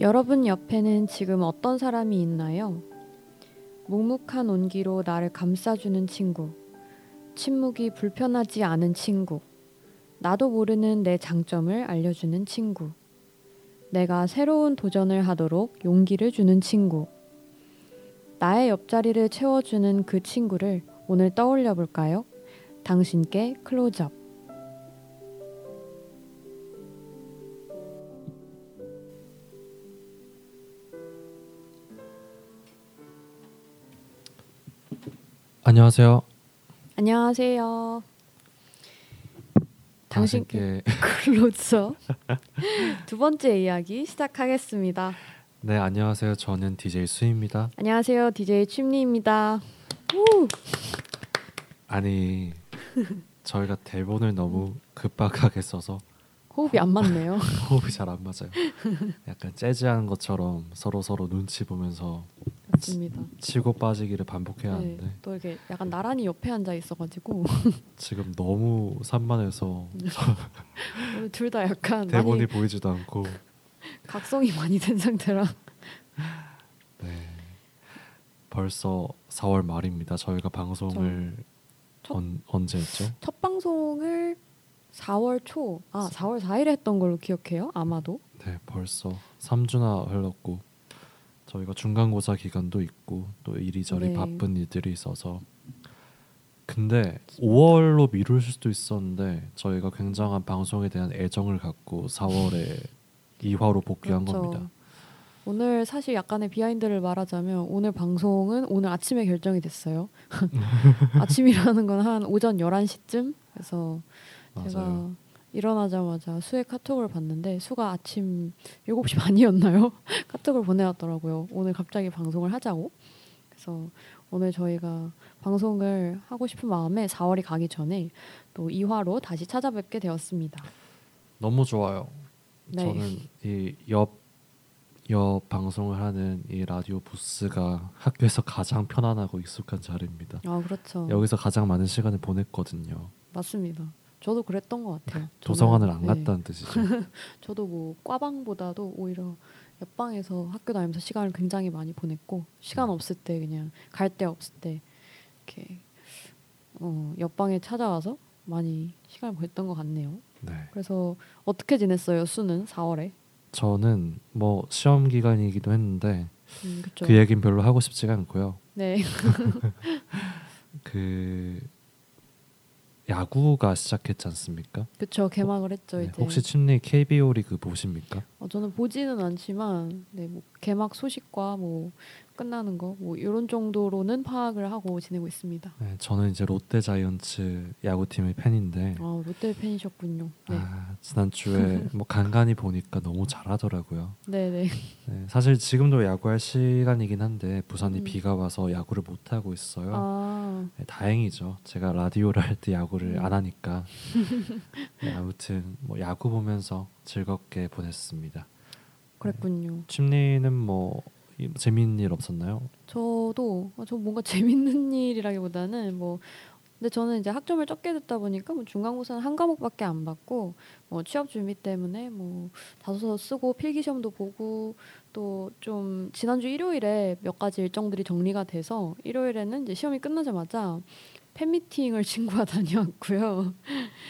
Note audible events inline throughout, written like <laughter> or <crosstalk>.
여러분 옆에는 지금 어떤 사람이 있나요? 묵묵한 온기로 나를 감싸주는 친구. 침묵이 불편하지 않은 친구. 나도 모르는 내 장점을 알려주는 친구. 내가 새로운 도전을 하도록 용기를 주는 친구. 나의 옆자리를 채워주는 그 친구를 오늘 떠올려 볼까요? 당신께 클로즈업. 안녕하세요. 안녕하세요. 당신께 클로즈업 <laughs> 두 번째 이야기 시작하겠습니다. 네 안녕하세요. 저는 DJ 수입니다. 안녕하세요. DJ 침리입니다. 아니 저희가 대본을 너무 급박하게 써서 호흡이 안 맞네요. <laughs> 호흡이 잘 안 맞아요. 약간 재즈하는 것처럼 서로 서로 눈치 보면서 맞습니다. 치고 빠지기를 반복해야 네, 하는데 또 이렇게 약간 나란히 옆에 앉아 있어가지고 <laughs> 지금 너무 산만해서 오늘 <laughs> 둘다 약간 대본이 보이지도 않고 <laughs> 각성이 많이 된 상태라 네 벌써 4월 말입니다. 저희가 방송을 첫- 언, 언제 했죠? 첫 방송을 4월 초, 아 4월 4일에 했던 걸로 기억해요. 아마도 네, 벌써 3주나 흘렀고 저희가 중간고사 기간도 있고 또 이리저리 네. 바쁜 일들이 있어서 근데 5월로 미룰 수도 있었는데 저희가 굉장한 방송에 대한 애정을 갖고 4월에 2화로 <laughs> 복귀한 그렇죠. 겁니다. 오늘 사실 약간의 비하인드를 말하자면 오늘 방송은 오늘 아침에 결정이 됐어요. <laughs> <laughs> 아침이라는 건 한 오전 11시쯤 그래서 제가 맞아요. 일어나자마자 수의 카톡을 봤는데 수가 아침 7시 반이었나요? <laughs> 카톡을 보내왔더라고요. 오늘 갑자기 방송을 하자고. 그래서 오늘 저희가 방송을 하고 싶은 마음에 4월이 가기 전에 또 2화로 다시 찾아뵙게 되었습니다. 너무 좋아요. 네. 저는 이옆 옆 방송을 하는 이 라디오 부스가 학교에서 가장 편안하고 익숙한 자리입니다. 아 그렇죠. 여기서 가장 많은 시간을 보냈거든요. 맞습니다. 저도 그랬던 것 같아요. 저는, 도서관을 안 네. 갔다는 뜻이죠. <laughs> 저도 뭐 과방보다도 오히려 옆방에서 학교 다니면서 시간을 굉장히 많이 보냈고 시간 없을 때 그냥 갈 데 없을 때 이렇게 어, 옆방에 찾아와서 많이 시간을 보냈던 것 같네요. 네. 그래서 어떻게 지냈어요? 수는 4월에. 저는 뭐 시험 기간이기도 했는데 음. 그 얘기는 별로 하고 싶지가 않고요. 네. <laughs> 그 야구가 시작했지 않습니까? 그렇죠. 개막을 했죠 네, 이제. 혹시 침리 KBO 리그 보십니까? 어, 저는 보지는 않지만 네, 뭐 개막 소식과 뭐 끝나는 거 뭐 이런 정도로는 파악을 하고 지내고 있습니다. 네, 저는 이제 롯데 자이언츠 야구팀의 팬인데 아, 롯데 팬이셨군요. 네. 아, 지난주에 <laughs> 뭐 간간히 보니까 너무 잘하더라고요. 네, 네. 네, 사실 지금도 야구할 시간이긴 한데 부산이 음. 비가 와서 야구를 못 하고 있어요. 아, 네, 다행이죠. 제가 라디오를 할 때 야구를 음. 안 하니까. <laughs> 네, 아무튼 뭐 야구 보면서 즐겁게 보냈습니다. 그랬군요. 침리는 뭐 이- 재미있는 일 없었나요? 저도 어, 저 뭔가 <laughs> 재밌는 일이라기보다는 뭐 근데 저는 이제 학점을 적게 듣다 보니까 뭐 중간고사는 한 과목밖에 안 받고 뭐 취업 준비 때문에 뭐 자소서 쓰고 필기 시험도 보고 또 좀 지난주 일요일에 몇 가지 일정들이 정리가 돼서 일요일에는 이제 시험이 끝나자마자 팬미팅을 <laughs> 친구와 다녀왔고요.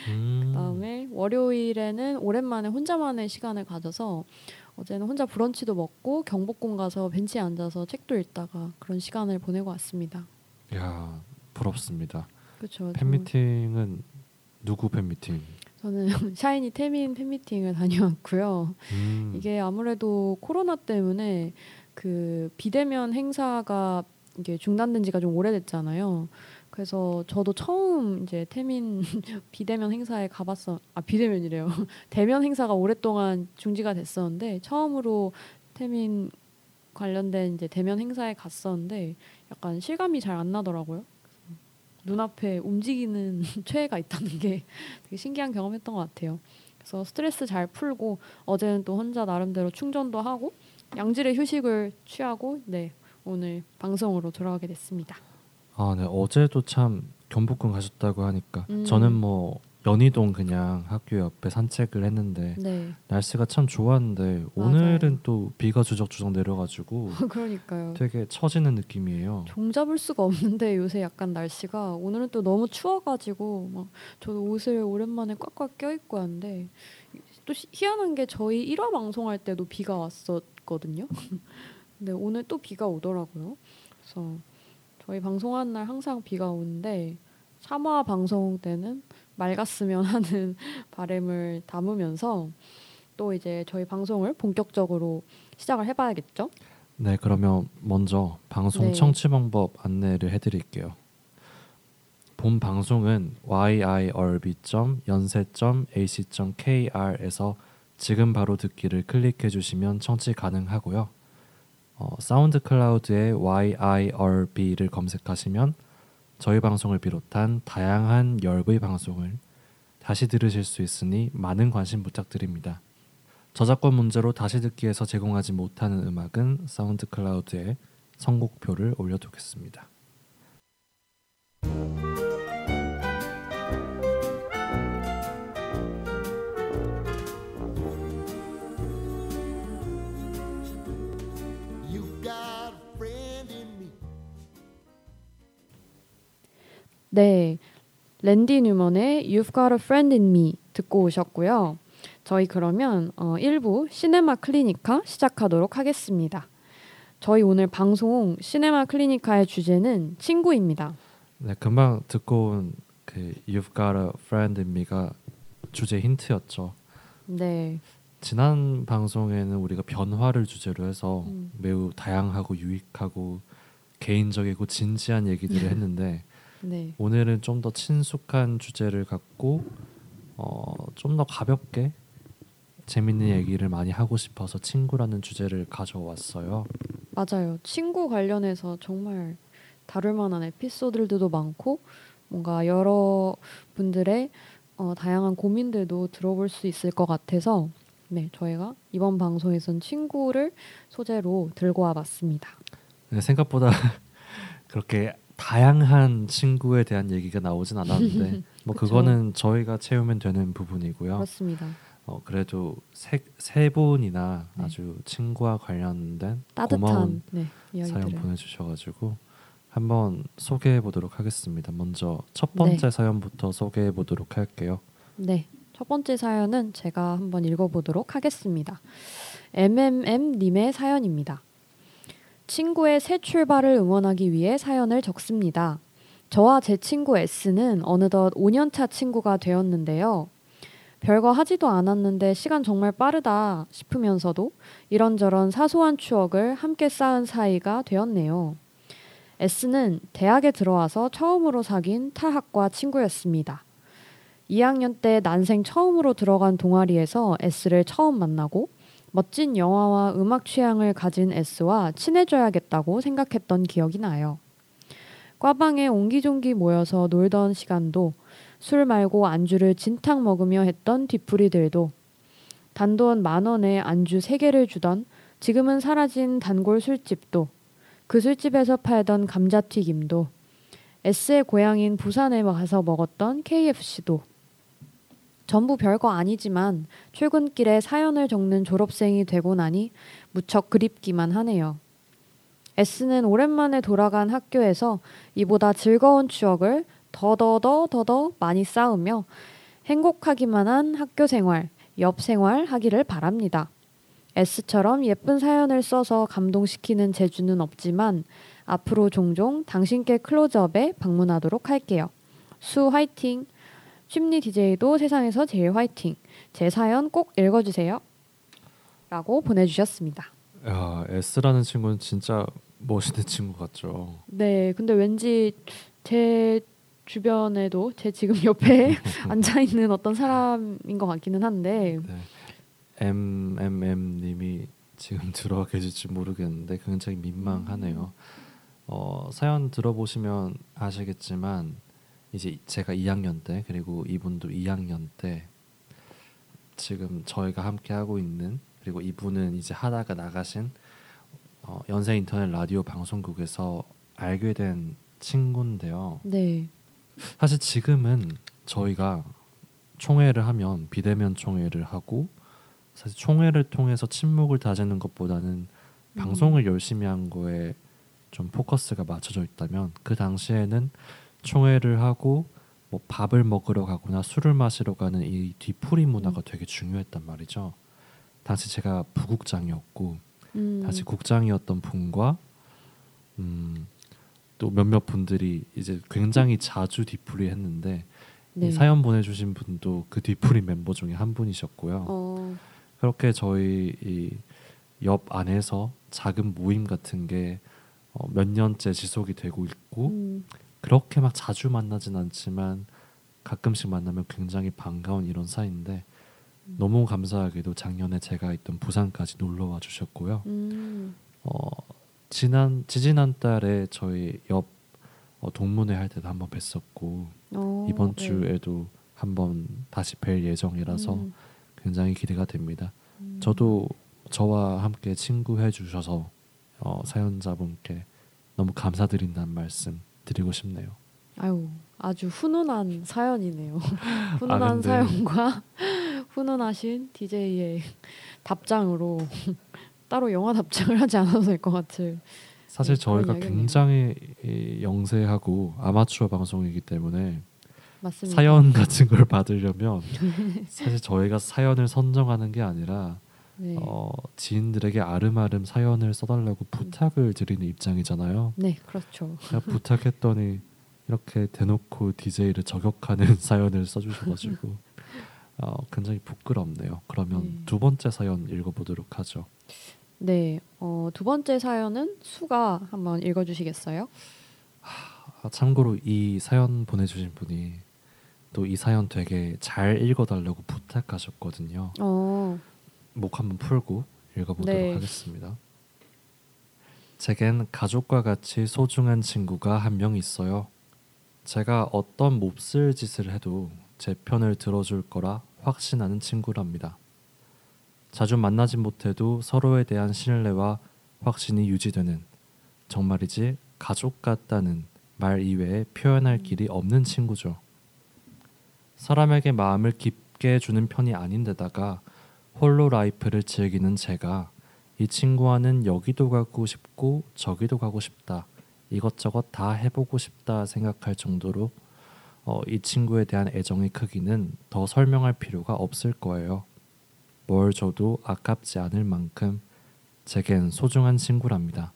음, 그다음에 월요일에는 오랜만에 혼자만의 시간을 가져서 어제는 혼자 브런치도 먹고 경복궁 가서 벤치에 앉아서 책도 읽다가 그런 시간을 보내고 왔습니다. 야 부럽습니다. 그렇죠. 팬미팅은 누구 팬미팅? 저는 <laughs> 샤이니 태민 팬미팅을 다녀왔고요. 음, 이게 아무래도 코로나 때문에 그 비대면 행사가 이게 중단된 지가 좀 오래됐잖아요. 그래서 저도 처음 이제 태민 <laughs> 비대면 행사에 가봤어. 아 비대면이래요. <laughs> 대면 행사가 오랫동안 중지가 됐었는데 처음으로 태민 관련된 이제 대면 행사에 갔었는데 약간 실감이 잘 안 나더라고요. 눈앞에 움직이는 <laughs> 최애가 있다는 게 되게 신기한 경험했던 것 같아요. 그래서 스트레스 잘 풀고 어제는 또 혼자 나름대로 충전도 하고 양질의 휴식을 취하고 네 오늘 방송으로 돌아가게 됐습니다. 아, 네 어제도 참 경복궁 가셨다고 하니까 음. 저는 뭐 연희동 그냥 학교 옆에 산책을 했는데 네. 날씨가 참 좋았는데 맞아요. 오늘은 또 비가 주적주적 내려가지고 <laughs> 그러니까요. 되게 처지는 느낌이에요. 종 잡을 수가 없는데 요새 약간 날씨가 오늘은 또 너무 추워가지고 막 저도 옷을 오랜만에 꽉꽉 껴입고 왔는데 또 시- 희한한 게 저희 1화 방송할 때도 비가 왔었거든요. <laughs> 근데 오늘 또 비가 오더라고요. 그래서 저희 방송하는 날 항상 비가 오는데 3화 방송 때는 맑았으면 <laughs> 하는 바람을 담으면서 또 이제 저희 방송을 본격적으로 시작을 해봐야겠죠. 네, 그러면 먼저 방송 네. 청취 방법 안내를 해드릴게요. 본 방송은 yirb.연세.ac.kr에서 지금 바로 듣기를 클릭해 주시면 청취 가능하고요. 어, 사운드 클라우드에 yirb를 검색하시면 저희 방송을 비롯한 다양한 열의 방송을 다시 들으실 수 있으니 많은 관심 부탁드립니다. 저작권 문제로 다시 듣기에서 제공하지 못하는 음악은 사운드 클라우드에 선곡표를 올려두겠습니다. 네, 랜디 뉴먼의 You've Got a Friend in Me 듣고 오셨고요. 저희 그러면 어, 1부 시네마 클리니카 시작하도록 하겠습니다. 저희 오늘 방송 시네마 클리니카의 주제는 친구입니다. 네, 금방 듣고 온 그 You've Got a Friend in Me가 주제 힌트였죠. 네, 지난 방송에는 우리가 변화를 주제로 해서 음. 매우 다양하고 유익하고 개인적이고 진지한 얘기들을 <laughs> 했는데 네, 오늘은 좀 더 친숙한 주제를 갖고 어, 좀 더 가볍게 재밌는 얘기를 많이 하고 싶어서 친구라는 주제를 가져왔어요. 맞아요. 친구 관련해서 정말 다룰 만한 에피소드들도 많고 뭔가 여러 분들의 어, 다양한 고민들도 들어볼 수 있을 것 같아서 네, 저희가 이번 방송에선 친구를 소재로 들고 와봤습니다. 네, 생각보다 <laughs> 그렇게 다양한 친구에 대한 얘기가 나오진 않았는데 <laughs> 뭐. 그거는 저희가 채우면 되는 부분이고요. 그렇습니다. 어, 그래도 세, 세 분이나 네. 아주 친구와 관련된 따뜻한 고마운 네, 사연 보내주셔가지고 한번 소개해 보도록 하겠습니다. 먼저 첫 번째 네. 사연부터 소개해 보도록 할게요. 네. 첫 번째 사연은 제가 한번 읽어보도록 하겠습니다. MMM님의 사연입니다. 친구의 새 출발을 응원하기 위해 사연을 적습니다. 저와 제 친구 S는 어느덧 5년차 친구가 되었는데요. 별거 하지도 않았는데 시간 정말 빠르다 싶으면서도 이런저런 사소한 추억을 함께 쌓은 사이가 되었네요. S는 대학에 들어와서 처음으로 사귄 타학과 친구였습니다. 2학년 때 난생 처음으로 들어간 동아리에서 S를 처음 만나고 멋진 영화와 음악 취향을 가진 S와 친해져야겠다고 생각했던 기억이 나요. 과방에 옹기종기 모여서 놀던 시간도 술 말고 안주를 진탕 먹으며 했던 뒤풀이들도 단돈 만 원에 안주 세 개를 주던 지금은 사라진 단골 술집도 그 술집에서 팔던 감자튀김도 S의 고향인 부산에 가서 먹었던 KFC도 전부 별거 아니지만 출근길에 사연을 적는 졸업생이 되고 나니 무척 그립기만 하네요. S는 오랜만에 돌아간 학교에서 이보다 즐거운 추억을 더더더 더더 많이 쌓으며 행복하기만 한 학교 생활, 옆 생활 하기를 바랍니다. S처럼 예쁜 사연을 써서 감동시키는 재주는 없지만 앞으로 종종 당신께 클로즈업에 방문하도록 할게요. 수 화이팅! 심리 DJ도 세상에서 제일 화이팅! 제 사연 꼭 읽어주세요. 라고 보내주셨습니다. 야 S라는 친구는 진짜 멋있는 친구 같죠. 네, 근데 왠지 제 주변에도 제 지금 옆에 <laughs> 앉아 있는 어떤 사람인 것 같기는 한데, 네. MMM님이 지금 들어와 계실지 모르겠는데 굉장히 민망하네요. 어, 사연 들어보시면 아시겠지만 이제 제가 2학년 때 그리고 이분도 2학년 때 지금 저희가 함께 하고 있는 그리고 이분은 이제 하다가 나가신 어, 연세 인터넷 라디오 방송국에서 알게 된 친구인데요. 네, 사실 지금은 저희가 총회를 하면 비대면 총회를 하고 사실 총회를 통해서 친목을 다지는 것보다는 방송을 열심히 한 거에 좀 포커스가 맞춰져 있다면 그 당시에는 총회를 하고 뭐 밥을 먹으러 가거나 술을 마시러 가는 이 뒤풀이 문화가 되게 중요했단 말이죠. 당시 제가 부국장이었고 음. 다시 국장이었던 분과 음, 또 몇몇 분들이 이제 굉장히 자주 뒤풀이 했는데 이 네. 사연 보내주신 분도 그 뒤풀이 mem버 중에 한 분이셨고요. 어, 그렇게 저희 이 옆 안에서 작은 모임 같은 게 어, 몇 년째 지속이 되고 있고 음, 그렇게 막 자주 만나진 않지만 가끔씩 만나면 굉장히 반가운 이런 사이인데 너무 감사하게도 작년에 제가 있던 부산까지 놀러 와 주셨고요. 음, 어, 지난 지지난 달에 저희 옆 어, 동문회 할 때도 한번 뵀었고 어, 이번 네. 주에도 한번 다시 뵐 예정이라서 음, 굉장히 기대가 됩니다. 음. 저도 저와 함께 친구 해 주셔서 어, 사연자분께 너무 감사드린다는 말씀 드리고 싶네요. 아유 아주 훈훈한 사연이네요. <laughs> <laughs> 훈훈한 아, 근데- 사연과 <laughs> 훈훈하신 DJ의 답장으로 따로 영화 답장을 하지 않아도 될 것 같을. 사실 네, 저희가 이야기네요. 굉장히 이, 영세하고 아마추어 방송이기 때문에 맞습니다. 사연 같은 걸 받으려면 사실 저희가 사연을 선정하는 게 아니라 네. 어, 지인들에게 아름아름 사연을 써달라고 부탁을 드리는 입장이잖아요. 네, 그렇죠. 제가 부탁했더니 이렇게 대놓고 DJ를 저격하는 <laughs> 사연을 써주셔가지고 어, 굉장히 부끄럽네요. 그러면 네. 두 번째 사연 읽어보도록 하죠. 네, 어, 두 번째 사연은 수가 한번 읽어주시겠어요? 아, 참고로 이 사연 보내주신 분이 또 이 사연 되게 잘 읽어달라고 부탁하셨거든요. 어, 목 한번 풀고 읽어보도록 네. 하겠습니다. 제겐 가족과 같이 소중한 친구가 한 명 있어요. 제가 어떤 몹쓸 짓을 해도 제 편을 들어줄 거라 확신하는 친구랍니다. 자주 만나진 못해도 서로에 대한 신뢰와 확신이 유지되는 정말이지 가족 같다는 말 이외에 표현할 길이 없는 친구죠. 사람에게 마음을 깊게 주는 편이 아닌데다가 홀로 라이프를 즐기는 제가 이 친구와는 여기도 가고 싶고 저기도 가고 싶다 이것저것 다 해보고 싶다 생각할 정도로 어, 이 친구에 대한 애정의 크기는 더 설명할 필요가 없을 거예요. 뭘 줘도 아깝지 않을 만큼 제겐 소중한 친구랍니다.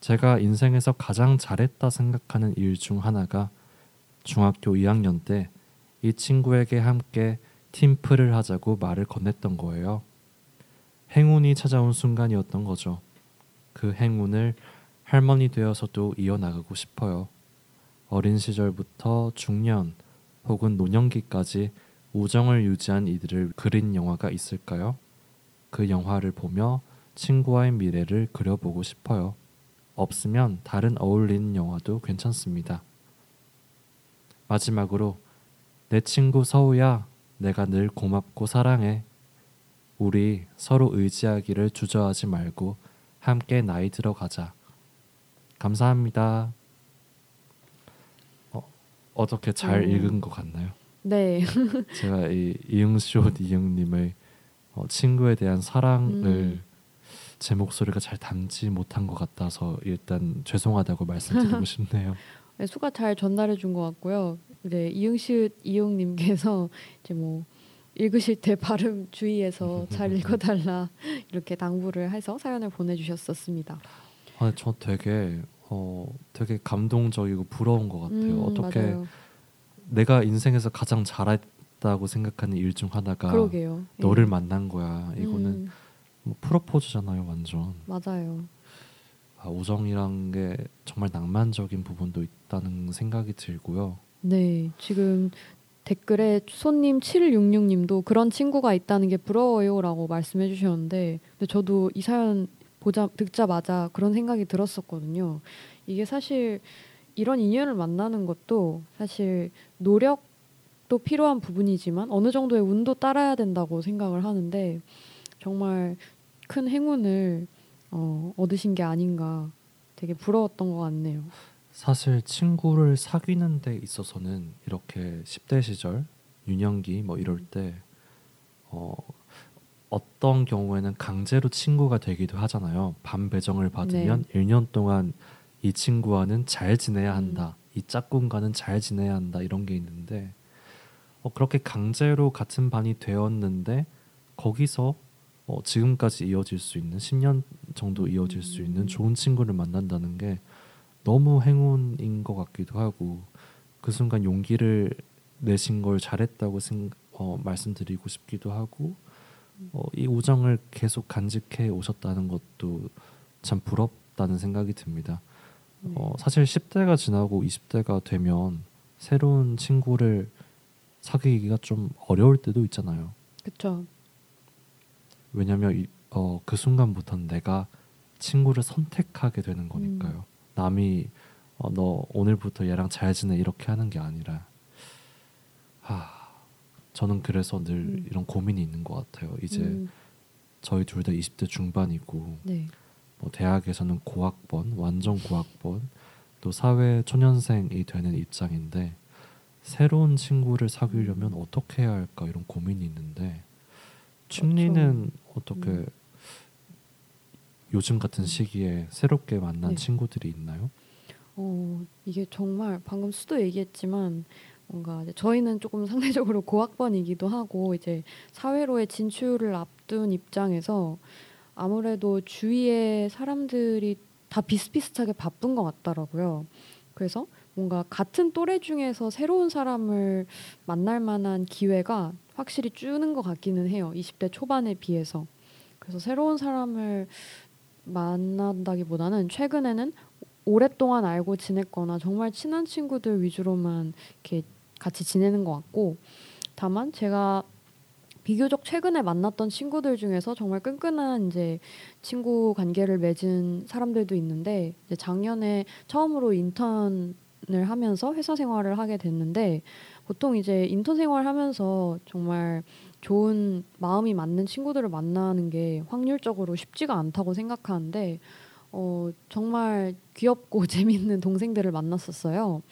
제가 인생에서 가장 잘했다 생각하는 일 중 하나가 중학교 2학년 때 이 친구에게 함께 팀플을 하자고 말을 건넸던 거예요. 행운이 찾아온 순간이었던 거죠. 그 행운을 할머니 되어서도 이어나가고 싶어요. 어린 시절부터 중년 혹은 노년기까지 우정을 유지한 이들을 그린 영화가 있을까요? 그 영화를 보며 친구와의 미래를 그려보고 싶어요. 없으면 다른 어울리는 영화도 괜찮습니다. 마지막으로 내 친구 서우야, 내가 늘 고맙고 사랑해. 우리 서로 의지하기를 주저하지 말고 함께 나이 들어가자. 감사합니다. 어, 어떻게 잘 음. 읽은 것 같나요? 네, <laughs> 제가 이 이응시옷 이응님의 어, 친구에 대한 사랑을 음. 제 목소리가 잘 담지 못한 것 같아서 일단 죄송하다고 말씀드리고 <laughs> 싶네요. 네, 수가 잘 전달해 준 것 같고요. 네, 이응시읒 이용님께서 이제 뭐 읽으실 때 발음 주의해서 잘 읽어달라 이렇게 당부를 해서 사연을 보내주셨었습니다. 아, 저 되게 어 되게 감동적이고 부러운 것 같아요. 음, 어떻게 맞아요. 내가 인생에서 가장 잘했다고 생각하는 일 중 하나가 그러게요. 예. 너를 만난 거야. 이거는 음, 뭐 프로포즈잖아요, 완전. 맞아요. 아, 우정이란 게 정말 낭만적인 부분도 있다는 생각이 들고요. 네, 지금 댓글에 손님 766님도 그런 친구가 있다는 게 부러워요라고 말씀해 주셨는데, 근데 저도 이 사연 보자 듣자마자 그런 생각이 들었었거든요. 이게 사실 이런 인연을 만나는 것도 사실 노력도 필요한 부분이지만 어느 정도의 운도 따라야 된다고 생각을 하는데 정말 큰 행운을 어, 얻으신 게 아닌가 되게 부러웠던 것 같네요. 사실 친구를 사귀는 데 있어서는 이렇게 10대 시절 유년기 뭐 이럴 때 어, 어떤 경우에는 강제로 친구가 되기도 하잖아요. 반 배정을 받으면 1년 동안 이 친구와는 잘 지내야 한다. 이 짝꿍과는 잘 지내야 한다. 이런 게 있는데 어, 그렇게 강제로 같은 반이 되었는데 거기서 어, 지금까지 이어질 수 있는 10년 정도 이어질 수 있는 음. 좋은 친구를 만난다는 게 너무 행운인 것 같기도 하고 그 순간 용기를 내신 걸 잘했다고 생, 어, 말씀드리고 싶기도 하고 어, 이 우정을 계속 간직해 오셨다는 것도 참 부럽다는 생각이 듭니다. 네. 어, 사실 10대가 지나고 20대가 되면 새로운 친구를 사귀기가 좀 어려울 때도 있잖아요. 그쵸. 왜냐하면 이, 어, 그 순간부터는 내가 친구를 선택하게 되는 거니까요. 남이 어, 너 오늘부터 얘랑 잘 지내 이렇게 하는 게 아니라 하, 저는 그래서 늘 음. 이런 고민이 있는 것 같아요. 이제 음, 저희 둘 다 20대 중반이고 네. 뭐 대학에서는 고학번, 완전 고학번, 또 사회 초년생이 되는 입장인데 새로운 친구를 사귀려면 어떻게 해야 할까 이런 고민이 있는데 춘리는 어떻게 음. 요즘 같은 시기에 새롭게 만난 네. 친구들이 있나요? 어, 이게 정말 방금 수도 얘기했지만 뭔가 저희는 조금 상대적으로 고학번이기도 하고 이제 사회로의 진출을 앞둔 입장에서 아무래도 주위에 사람들이 다 비슷비슷하게 바쁜 것 같더라고요. 그래서 뭔가 같은 또래 중에서 새로운 사람을 만날 만한 기회가 확실히 주는 것 같기는 해요. 20대 초반에 비해서. 그래서 새로운 사람을 만난다기보다는 최근에는 오랫동안 알고 지냈거나 정말 친한 친구들 위주로만 이렇게 같이 지내는 것 같고 다만 제가 비교적 최근에 만났던 친구들 중에서 정말 끈끈한 이제 친구 관계를 맺은 사람들도 있는데 이제 작년에 처음으로 인턴을 하면서 회사 생활을 하게 됐는데 보통 이제 인턴 생활하면서 정말 좋은 마음이 맞는 친구들을 만나는 게 확률적으로 쉽지가 않다고 생각하는데 어, 정말 귀엽고 <laughs> 재밌는 동생들을 만났었어요.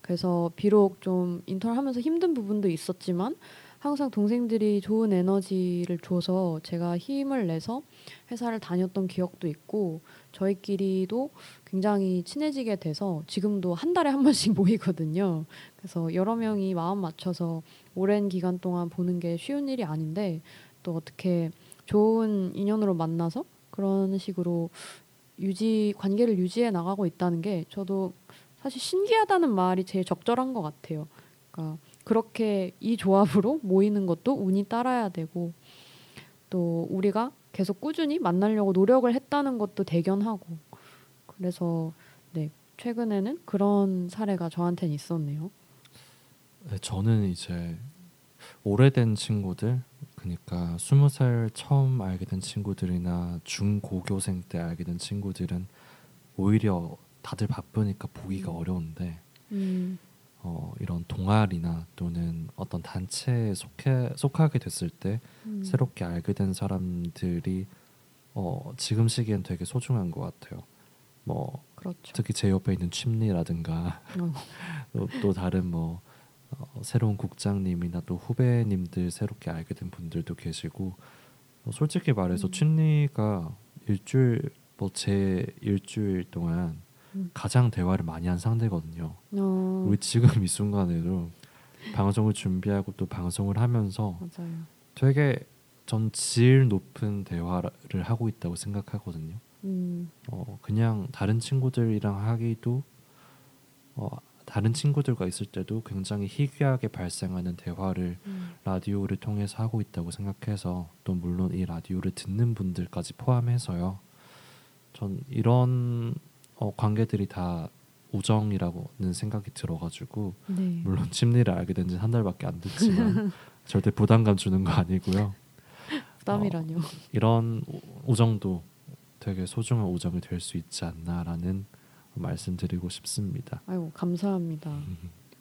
그래서 비록 좀 인턴을 하면서 힘든 부분도 있었지만 항상 동생들이 좋은 에너지를 줘서 제가 힘을 내서 회사를 다녔던 기억도 있고 저희끼리도 굉장히 친해지게 돼서 지금도 한 달에 한 번씩 <laughs> 모이거든요. 그래서 여러 명이 마음 맞춰서 오랜 기간 동안 보는 게 쉬운 일이 아닌데 또 어떻게 좋은 인연으로 만나서 그런 식으로 유지 관계를 유지해 나가고 있다는 게 저도 사실 신기하다는 말이 제일 적절한 것 같아요. 그러니까 그렇게 이 조합으로 <laughs> 모이는 것도 운이 따라야 되고 또 우리가 계속 꾸준히 만나려고 노력을 했다는 것도 대견하고 그래서 네 최근에는 그런 사례가 저한테는 있었네요. 네, 저는 이제 오래된 친구들 그러니까 스무 살 처음 알게 된 친구들이나 중고교생 때 알게 된 친구들은 오히려 다들 바쁘니까 보기가 음. 어려운데 음, 어, 이런 동아리나 또는 어떤 단체에 속해 속하게 됐을 때 음, 새롭게 알게 된 사람들이 어, 지금 시기엔 되게 소중한 것 같아요. 뭐 그렇죠. 특히 제 옆에 있는 침리라든가 어, <laughs> 또, 또 다른 뭐 어, 새로운 국장님이나 또 후배님들 새롭게 알게 된 분들도 계시고 어, 솔직히 말해서 음. 춘리가 일주일 뭐 제 일주일 동안 음. 가장 대화를 많이 한 상대거든요. 어, 우리 지금 이 순간에도 방송을 준비하고 또 방송을 하면서 맞아요. 되게 전 질 높은 대화를 하고 있다고 생각하거든요. 음, 어, 그냥 다른 친구들이랑 하기도 어, 다른 친구들과 있을 때도 굉장히 희귀하게 발생하는 대화를 음, 라디오를 통해서 하고 있다고 생각해서 또 물론 이 라디오를 듣는 분들까지 포함해서요. 전 이런 어, 관계들이 다 우정이라고는 생각이 들어가지고 네. 물론 침리를 알게 된 지 한 달밖에 안 됐지만 <laughs> 절대 부담감 주는 거 아니고요. 부담이라뇨. 이런 우- 우정도 되게 소중한 우정이 될 수 있지 않나라는 말씀드리고 싶습니다. 아이고 감사합니다.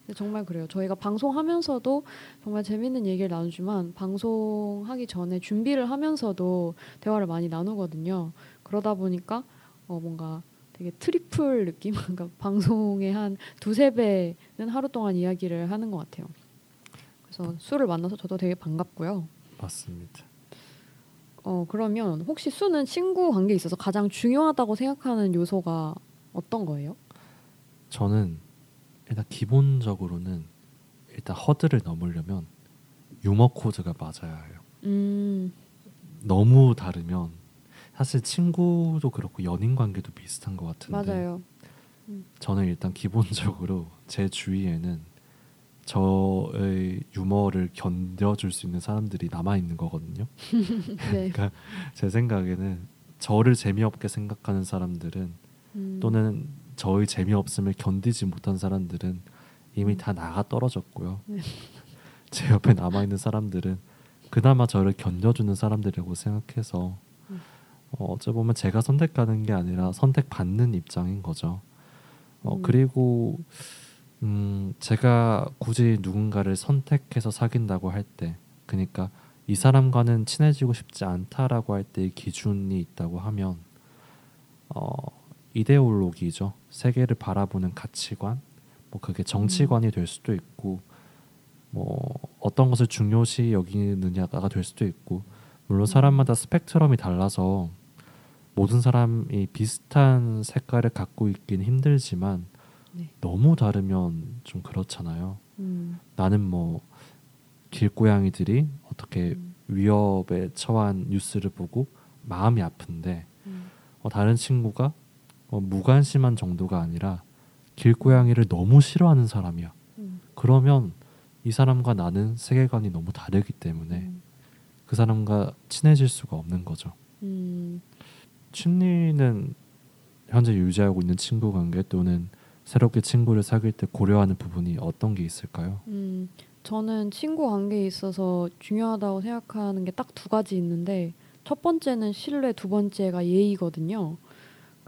근데 정말 그래요. 저희가 방송하면서도 정말 재밌는 얘기를 나누지만 방송하기 전에 준비를 하면서도 대화를 많이 나누거든요. 그러다 보니까 어 뭔가 되게 트리플 느낌, <laughs> 그러니까 방송의 한 두세 배는 하루 동안 이야기를 하는 것 같아요. 그래서 수를 만나서 저도 되게 반갑고요. 맞습니다. 어 그러면 혹시 수는 친구 관계에 있어서 가장 중요하다고 생각하는 요소가 어떤 거예요? 저는 일단 기본적으로는 일단 허들을 넘으려면 유머 코드가 맞아야 해요. 음, 너무 다르면 사실 친구도 그렇고 연인 관계도 비슷한 것 같은데 맞아요. 저는 일단 기본적으로 제 주위에는 저의 유머를 견뎌줄 수 있는 사람들이 남아 있는 거거든요. <laughs> 네. 그러니까 제 생각에는 저를 재미없게 생각하는 사람들은 음, 또는 저의 재미없음을 견디지 못한 사람들은 이미 음. 다 나가 떨어졌고요. 네. <laughs> 제 옆에 남아 있는 사람들은 그나마 저를 견뎌주는 사람들이라고 생각해서 음. 어, 어찌 보면 제가 선택하는 게 아니라 선택받는 입장인 거죠. 어, 음. 그리고 음, 제가 굳이 누군가를 선택해서 사귄다고 할 때, 그러니까 이 사람과는 친해지고 싶지 않다라고 할때 기준이 있다고 하면 어, 이데올로기죠. 세계를 바라보는 가치관, 뭐 그게 정치관이 될 수도 있고, 뭐 어떤 것을 중요시 여기느냐가 될 수도 있고, 물론 사람마다 스펙트럼이 달라서 모든 사람이 비슷한 색깔을 갖고 있긴 힘들지만 네. 너무 다르면 좀 그렇잖아요. 음, 나는 뭐 길고양이들이 어떻게 음, 위협에 처한 뉴스를 보고 마음이 아픈데 음, 어, 다른 친구가 어, 무관심한 정도가 아니라 길고양이를 너무 싫어하는 사람이야. 음, 그러면 이 사람과 나는 세계관이 너무 다르기 때문에 음, 그 사람과 친해질 수가 없는 거죠. 음, 춘리는 현재 유지하고 있는 친구 관계 또는 새롭게 친구를 사귈 때 고려하는 부분이 어떤 게 있을까요? 음, 저는 친구 관계에 있어서 중요하다고 생각하는 게 딱 두 가지 있는데 첫 번째는 신뢰, 두 번째가 예의거든요.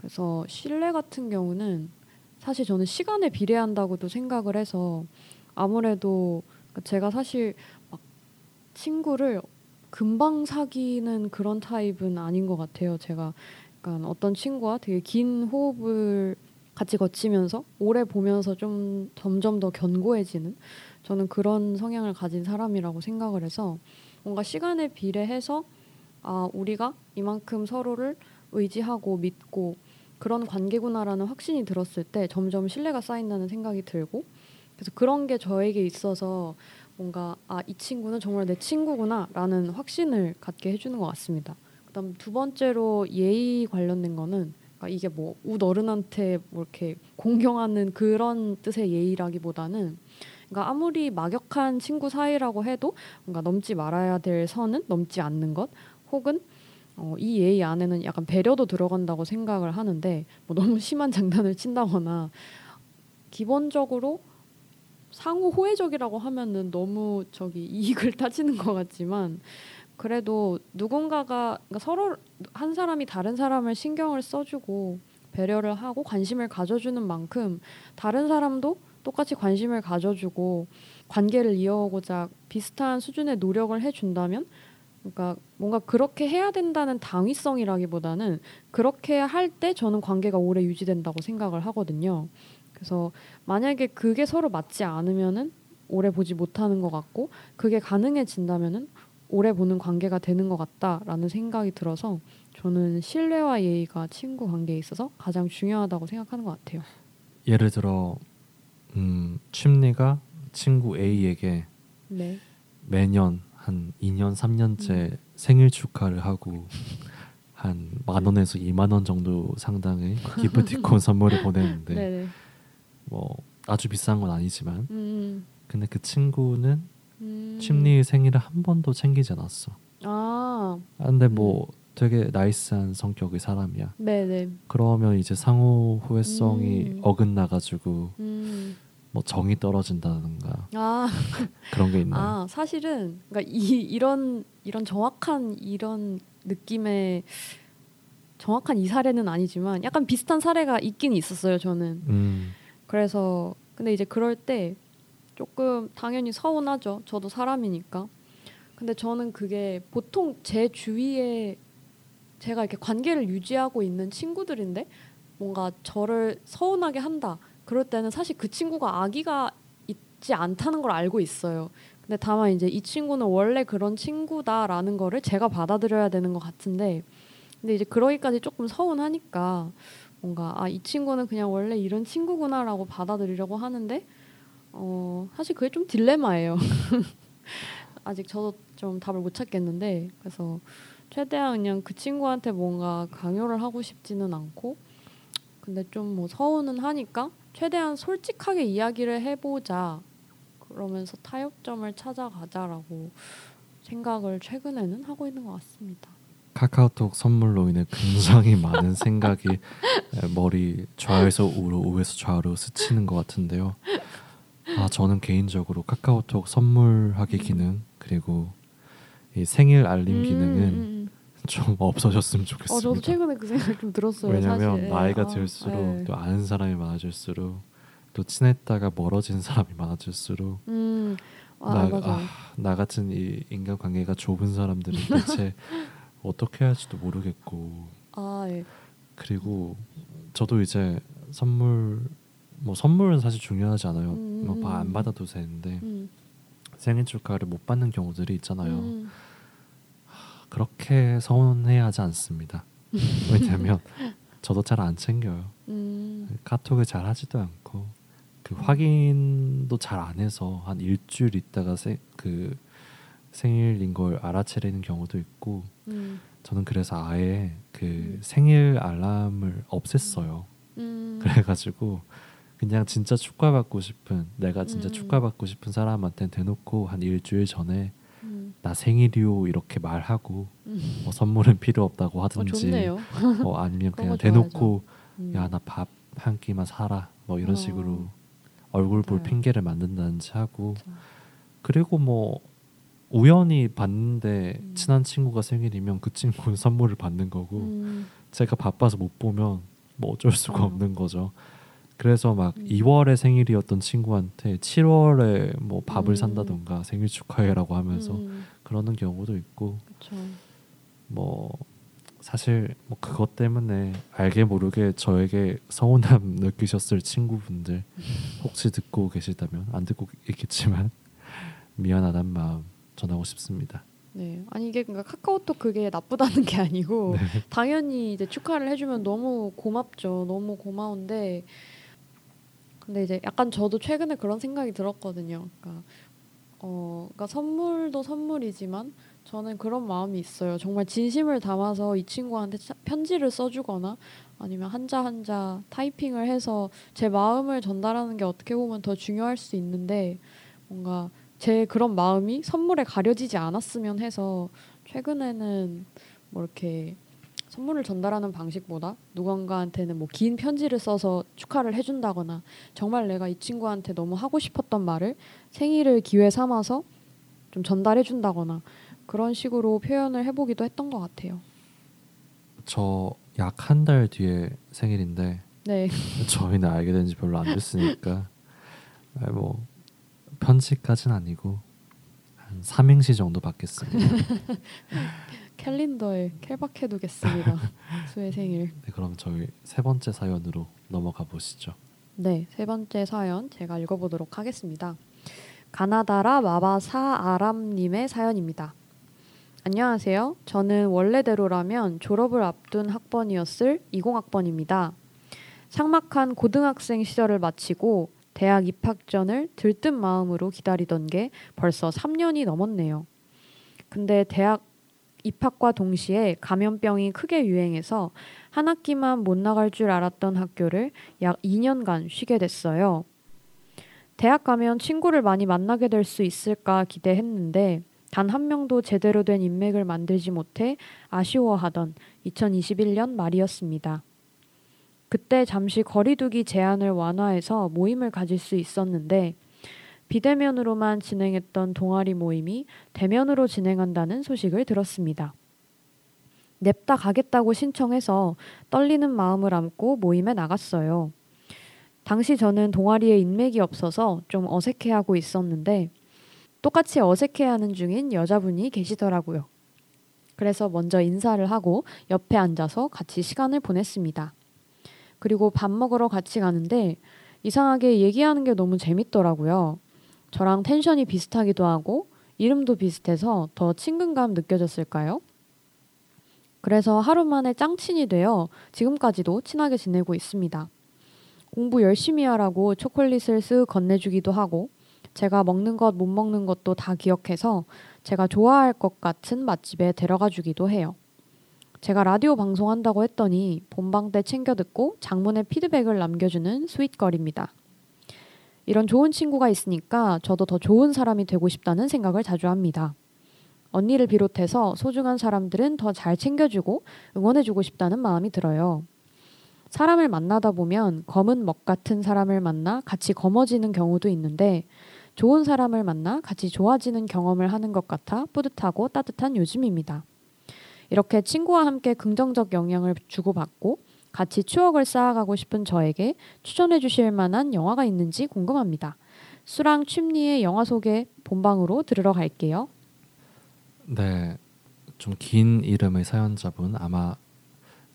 그래서 신뢰 같은 경우는 사실 저는 시간에 비례한다고도 생각을 해서 아무래도 제가 사실 막 친구를 금방 사귀는 그런 타입은 아닌 것 같아요. 제가 약간 어떤 친구와 되게 긴 호흡을 같이 거치면서 오래 보면서 좀 점점 더 견고해지는 저는 그런 성향을 가진 사람이라고 생각을 해서 뭔가 시간에 비례해서 아 우리가 이만큼 서로를 의지하고 믿고 그런 관계구나라는 확신이 들었을 때 점점 신뢰가 쌓인다는 생각이 들고 그래서 그런 게 저에게 있어서 뭔가 아 이 친구는 정말 내 친구구나라는 확신을 갖게 해주는 것 같습니다. 그다음 두 번째로 예의 관련된 거는 그러니까 이게 뭐 웃 어른한테 뭐 이렇게 공경하는 그런 뜻의 예의라기보다는 그러니까 아무리 막역한 친구 사이라고 해도 뭔가 넘지 말아야 될 선은 넘지 않는 것 혹은 어, 이 예의 안에는 약간 배려도 들어간다고 생각을 하는데 뭐 너무 <laughs> 심한 장난을 친다거나 기본적으로 상호 호혜적이라고 하면은 너무 저기 이익을 <laughs> 따지는 것 같지만 그래도 누군가가 그러니까 서로 한 사람이 다른 사람을 신경을 써주고 배려를 하고 관심을 가져주는 만큼 다른 사람도 똑같이 관심을 가져주고 관계를 이어오고자 비슷한 수준의 노력을 해준다면 그러니까 뭔가 그렇게 해야 된다는 당위성이라기보다는 그렇게 할 때 저는 관계가 오래 유지된다고 생각을 하거든요. 그래서 만약에 그게 서로 맞지 않으면은 오래 보지 못하는 것 같고 그게 가능해진다면은 오래 보는 관계가 되는 것 같다라는 생각이 들어서 저는 신뢰와 예의가 친구 관계에 있어서 가장 중요하다고 생각하는 것 같아요. 예를 들어 음, 춘리가 친구 A에게 네. 매년 한 2년 3년째 음. 생일 축하를 하고 한 만 원에서 2만 원 정도 상당의 기프티콘 <laughs> 선물을 보냈는데 네네. 뭐 아주 비싼 건 아니지만 음, 근데 그 친구는 음. 춘리의 생일을 한 번도 챙기지 않았어. 아, 아, 근데 뭐 되게 나이스한 성격의 사람이야. 네네. 그러면 이제 상호 후회성이 음. 어긋나가지고 음, 뭐 정이 떨어진다든가 아, <laughs> 그런 게 있나요? 아 사실은 그러니까 이 이런 이런 정확한 이런 느낌의 정확한 이 사례는 아니지만 약간 비슷한 사례가 있긴 있었어요. 저는 음, 그래서 근데 이제 그럴 때 조금 당연히 서운하죠. 저도 사람이니까. 근데 저는 그게 보통 제 주위에 제가 이렇게 관계를 유지하고 있는 친구들인데 뭔가 저를 서운하게 한다. 그럴 때는 사실 그 친구가 악의가 있지 않다는 걸 알고 있어요. 근데 다만 이제 이 친구는 원래 그런 친구다라는 거를 제가 받아들여야 되는 것 같은데 근데 이제 그러기까지 조금 서운하니까 뭔가 아 이 친구는 그냥 원래 이런 친구구나라고 받아들이려고 하는데 어 사실 그게 좀 딜레마예요. <laughs> 아직 저도 좀 답을 못 찾겠는데 그래서 최대한 그냥 그 친구한테 뭔가 강요를 하고 싶지는 않고 근데 좀 뭐 서운은 하니까 최대한 솔직하게 이야기를 해보자 그러면서 타협점을 찾아가자라고 생각을 최근에는 하고 있는 것 같습니다. 카카오톡 선물로 인해 굉장히 많은 생각이 에, 머리 좌에서 우로 우에서 좌로 스치는 것 같은데요. 아 저는 개인적으로 카카오톡 선물하기 기능 그리고 이 생일 알림 기능은 음, 음, 좀 <laughs> 없어졌으면 음. 좋겠습니다. 어 저도 최근에 그 생각 좀 들었어요. 왜냐하면 사실. 나이가 아, 들수록 네. 또 아는 사람이 많아질수록 또 친했다가 멀어진 사람이 많아질수록 음, 아, 나, 맞아. 아, 나 같은 이 인간 관계가 좁은 사람들은 대체 <laughs> 어떻게 할지도 모르겠고 아, 예. 그리고 저도 이제 선물 뭐 선물은 사실 중요하지 않아요. 음, 뭐 음, 안 음. 받아도 되는데 음, 생일 축하를 못 받는 경우들이 있잖아요. 음, 그렇게 서운해야 하지 않습니다. 왜냐하면 <laughs> 저도 잘 안 챙겨요. 음, 카톡을 잘 하지도 않고 그 확인도 잘 안 해서 한 일주일 있다가 세, 그 생일인 걸 알아채리는 경우도 있고 음, 저는 그래서 아예 그 음. 생일 알람을 없앴어요. 음, 그래가지고 그냥 진짜 축하받고 싶은 내가 진짜 음. 축하받고 싶은 사람한테 대놓고 한 일주일 전에 음, 나 생일이요 이렇게 말하고 음. 뭐 선물은 필요 없다고 어, 하든지 좋네요. 뭐 아니면 <laughs> 그냥 거 대놓고 음. 야나 밥 한 끼만 사라 뭐 이런 어. 식으로 얼굴 볼 맞아요. 핑계를 만든다든지 하고 맞아. 그리고 뭐 우연히 봤는데 음. 친한 친구가 생일이면 그 친구는 선물을 받는 거고 음, 제가 바빠서 못 보면 뭐 어쩔 수가 어. 없는 거죠. 그래서 막 음. 2월에 생일이었던 친구한테 7월에 뭐 밥을 음. 산다던가 생일 축하해라고 하면서 음, 그러는 경우도 있고 그쵸. 뭐 사실 뭐 그것 때문에 알게 모르게 저에게 서운함 <laughs> 느끼셨을 친구분들 혹시 듣고 계시다면 안 듣고 있겠지만 <laughs> 미안하단 마음 전하고 싶습니다. 네, 아니 이게 그러니까 카카오톡 그게 나쁘다는 게 아니고 <laughs> 네. 당연히 이제 축하를 해주면 너무 고맙죠. 너무 고마운데 근데 이제 약간 저도 최근에 그런 생각이 들었거든요. 그러니까 어, 그러니까 선물도 선물이지만 저는 그런 마음이 있어요. 정말 진심을 담아서 이 친구한테 차- 편지를 써주거나 아니면 한자 한자 타이핑을 해서 제 마음을 전달하는 게 어떻게 보면 더 중요할 수 있는데 뭔가 제 그런 마음이 선물에 가려지지 않았으면 해서 최근에는 뭐 이렇게 선물을 전달하는 방식보다 누군가한테는 뭐 긴 편지를 써서 축하를 해준다거나 정말 내가 이 친구한테 너무 하고 싶었던 말을 생일을 기회 삼아서 좀 전달해 준다거나 그런 식으로 표현을 해보기도 했던 것 같아요. 저 약 한 달 뒤에 생일인데 네, <laughs> 저희는 알게 된 지 별로 안 됐으니까 아, 뭐 편지까진 아니고 한 삼행시 정도 받겠습니다. <laughs> 캘린더에 캘박해두겠습니다. 수의 <laughs> 생일. 네, 그럼 저희 세 번째 사연으로 넘어가 보시죠. 네, 세 번째 사연 제가 읽어보도록 하겠습니다. 가나다라 마바사 아람님의 사연입니다. 안녕하세요. 저는 원래대로라면 졸업을 앞둔 학번이었을 20학번입니다. 삭막한 고등학생 시절을 마치고 대학 입학 전을 들뜬 마음으로 기다리던 게 벌써 3년이 넘었네요. 근데 대학 입학과 동시에 감염병이 크게 유행해서 한 학기만 못 나갈 줄 알았던 학교를 약 2년간 쉬게 됐어요. 대학 가면 친구를 많이 만나게 될 수 있을까 기대했는데 단 한 명도 제대로 된 인맥을 만들지 못해 아쉬워하던 2021년 말이었습니다. 그때 잠시 거리두기 제한을 완화해서 모임을 가질 수 있었는데 비대면으로만 진행했던 동아리 모임이 대면으로 진행한다는 소식을 들었습니다. 냅다 가겠다고 신청해서 떨리는 마음을 안고 모임에 나갔어요. 당시 저는 동아리에 인맥이 없어서 좀 어색해하고 있었는데 똑같이 어색해하는 중인 여자분이 계시더라고요. 그래서 먼저 인사를 하고 옆에 앉아서 같이 시간을 보냈습니다. 그리고 밥 먹으러 같이 가는데 이상하게 얘기하는 게 너무 재밌더라고요. 저랑 텐션이 비슷하기도 하고 이름도 비슷해서 더 친근감 느껴졌을까요? 그래서 하루 만에 짱친이 되어 지금까지도 친하게 지내고 있습니다. 공부 열심히 하라고 초콜릿을 쓱 건네주기도 하고 제가 먹는 것 못 먹는 것도 다 기억해서 제가 좋아할 것 같은 맛집에 데려가 주기도 해요. 제가 라디오 방송한다고 했더니 본방 때 챙겨 듣고 장문의 피드백을 남겨주는 스윗걸입니다. 이런 좋은 친구가 있으니까 저도 더 좋은 사람이 되고 싶다는 생각을 자주 합니다. 언니를 비롯해서 소중한 사람들은 더 잘 챙겨주고 응원해주고 싶다는 마음이 들어요. 사람을 만나다 보면 검은 먹 같은 사람을 만나 같이 검어지는 경우도 있는데 좋은 사람을 만나 같이 좋아지는 경험을 하는 것 같아 뿌듯하고 따뜻한 요즘입니다. 이렇게 친구와 함께 긍정적 영향을 주고받고 같이 추억을 쌓아가고 싶은 저에게 추천해 주실 만한 영화가 있는지 궁금합니다. 수랑 취미의 영화 소개 본방으로 들으러 갈게요. 네, 좀 긴 이름의 사연자분 아마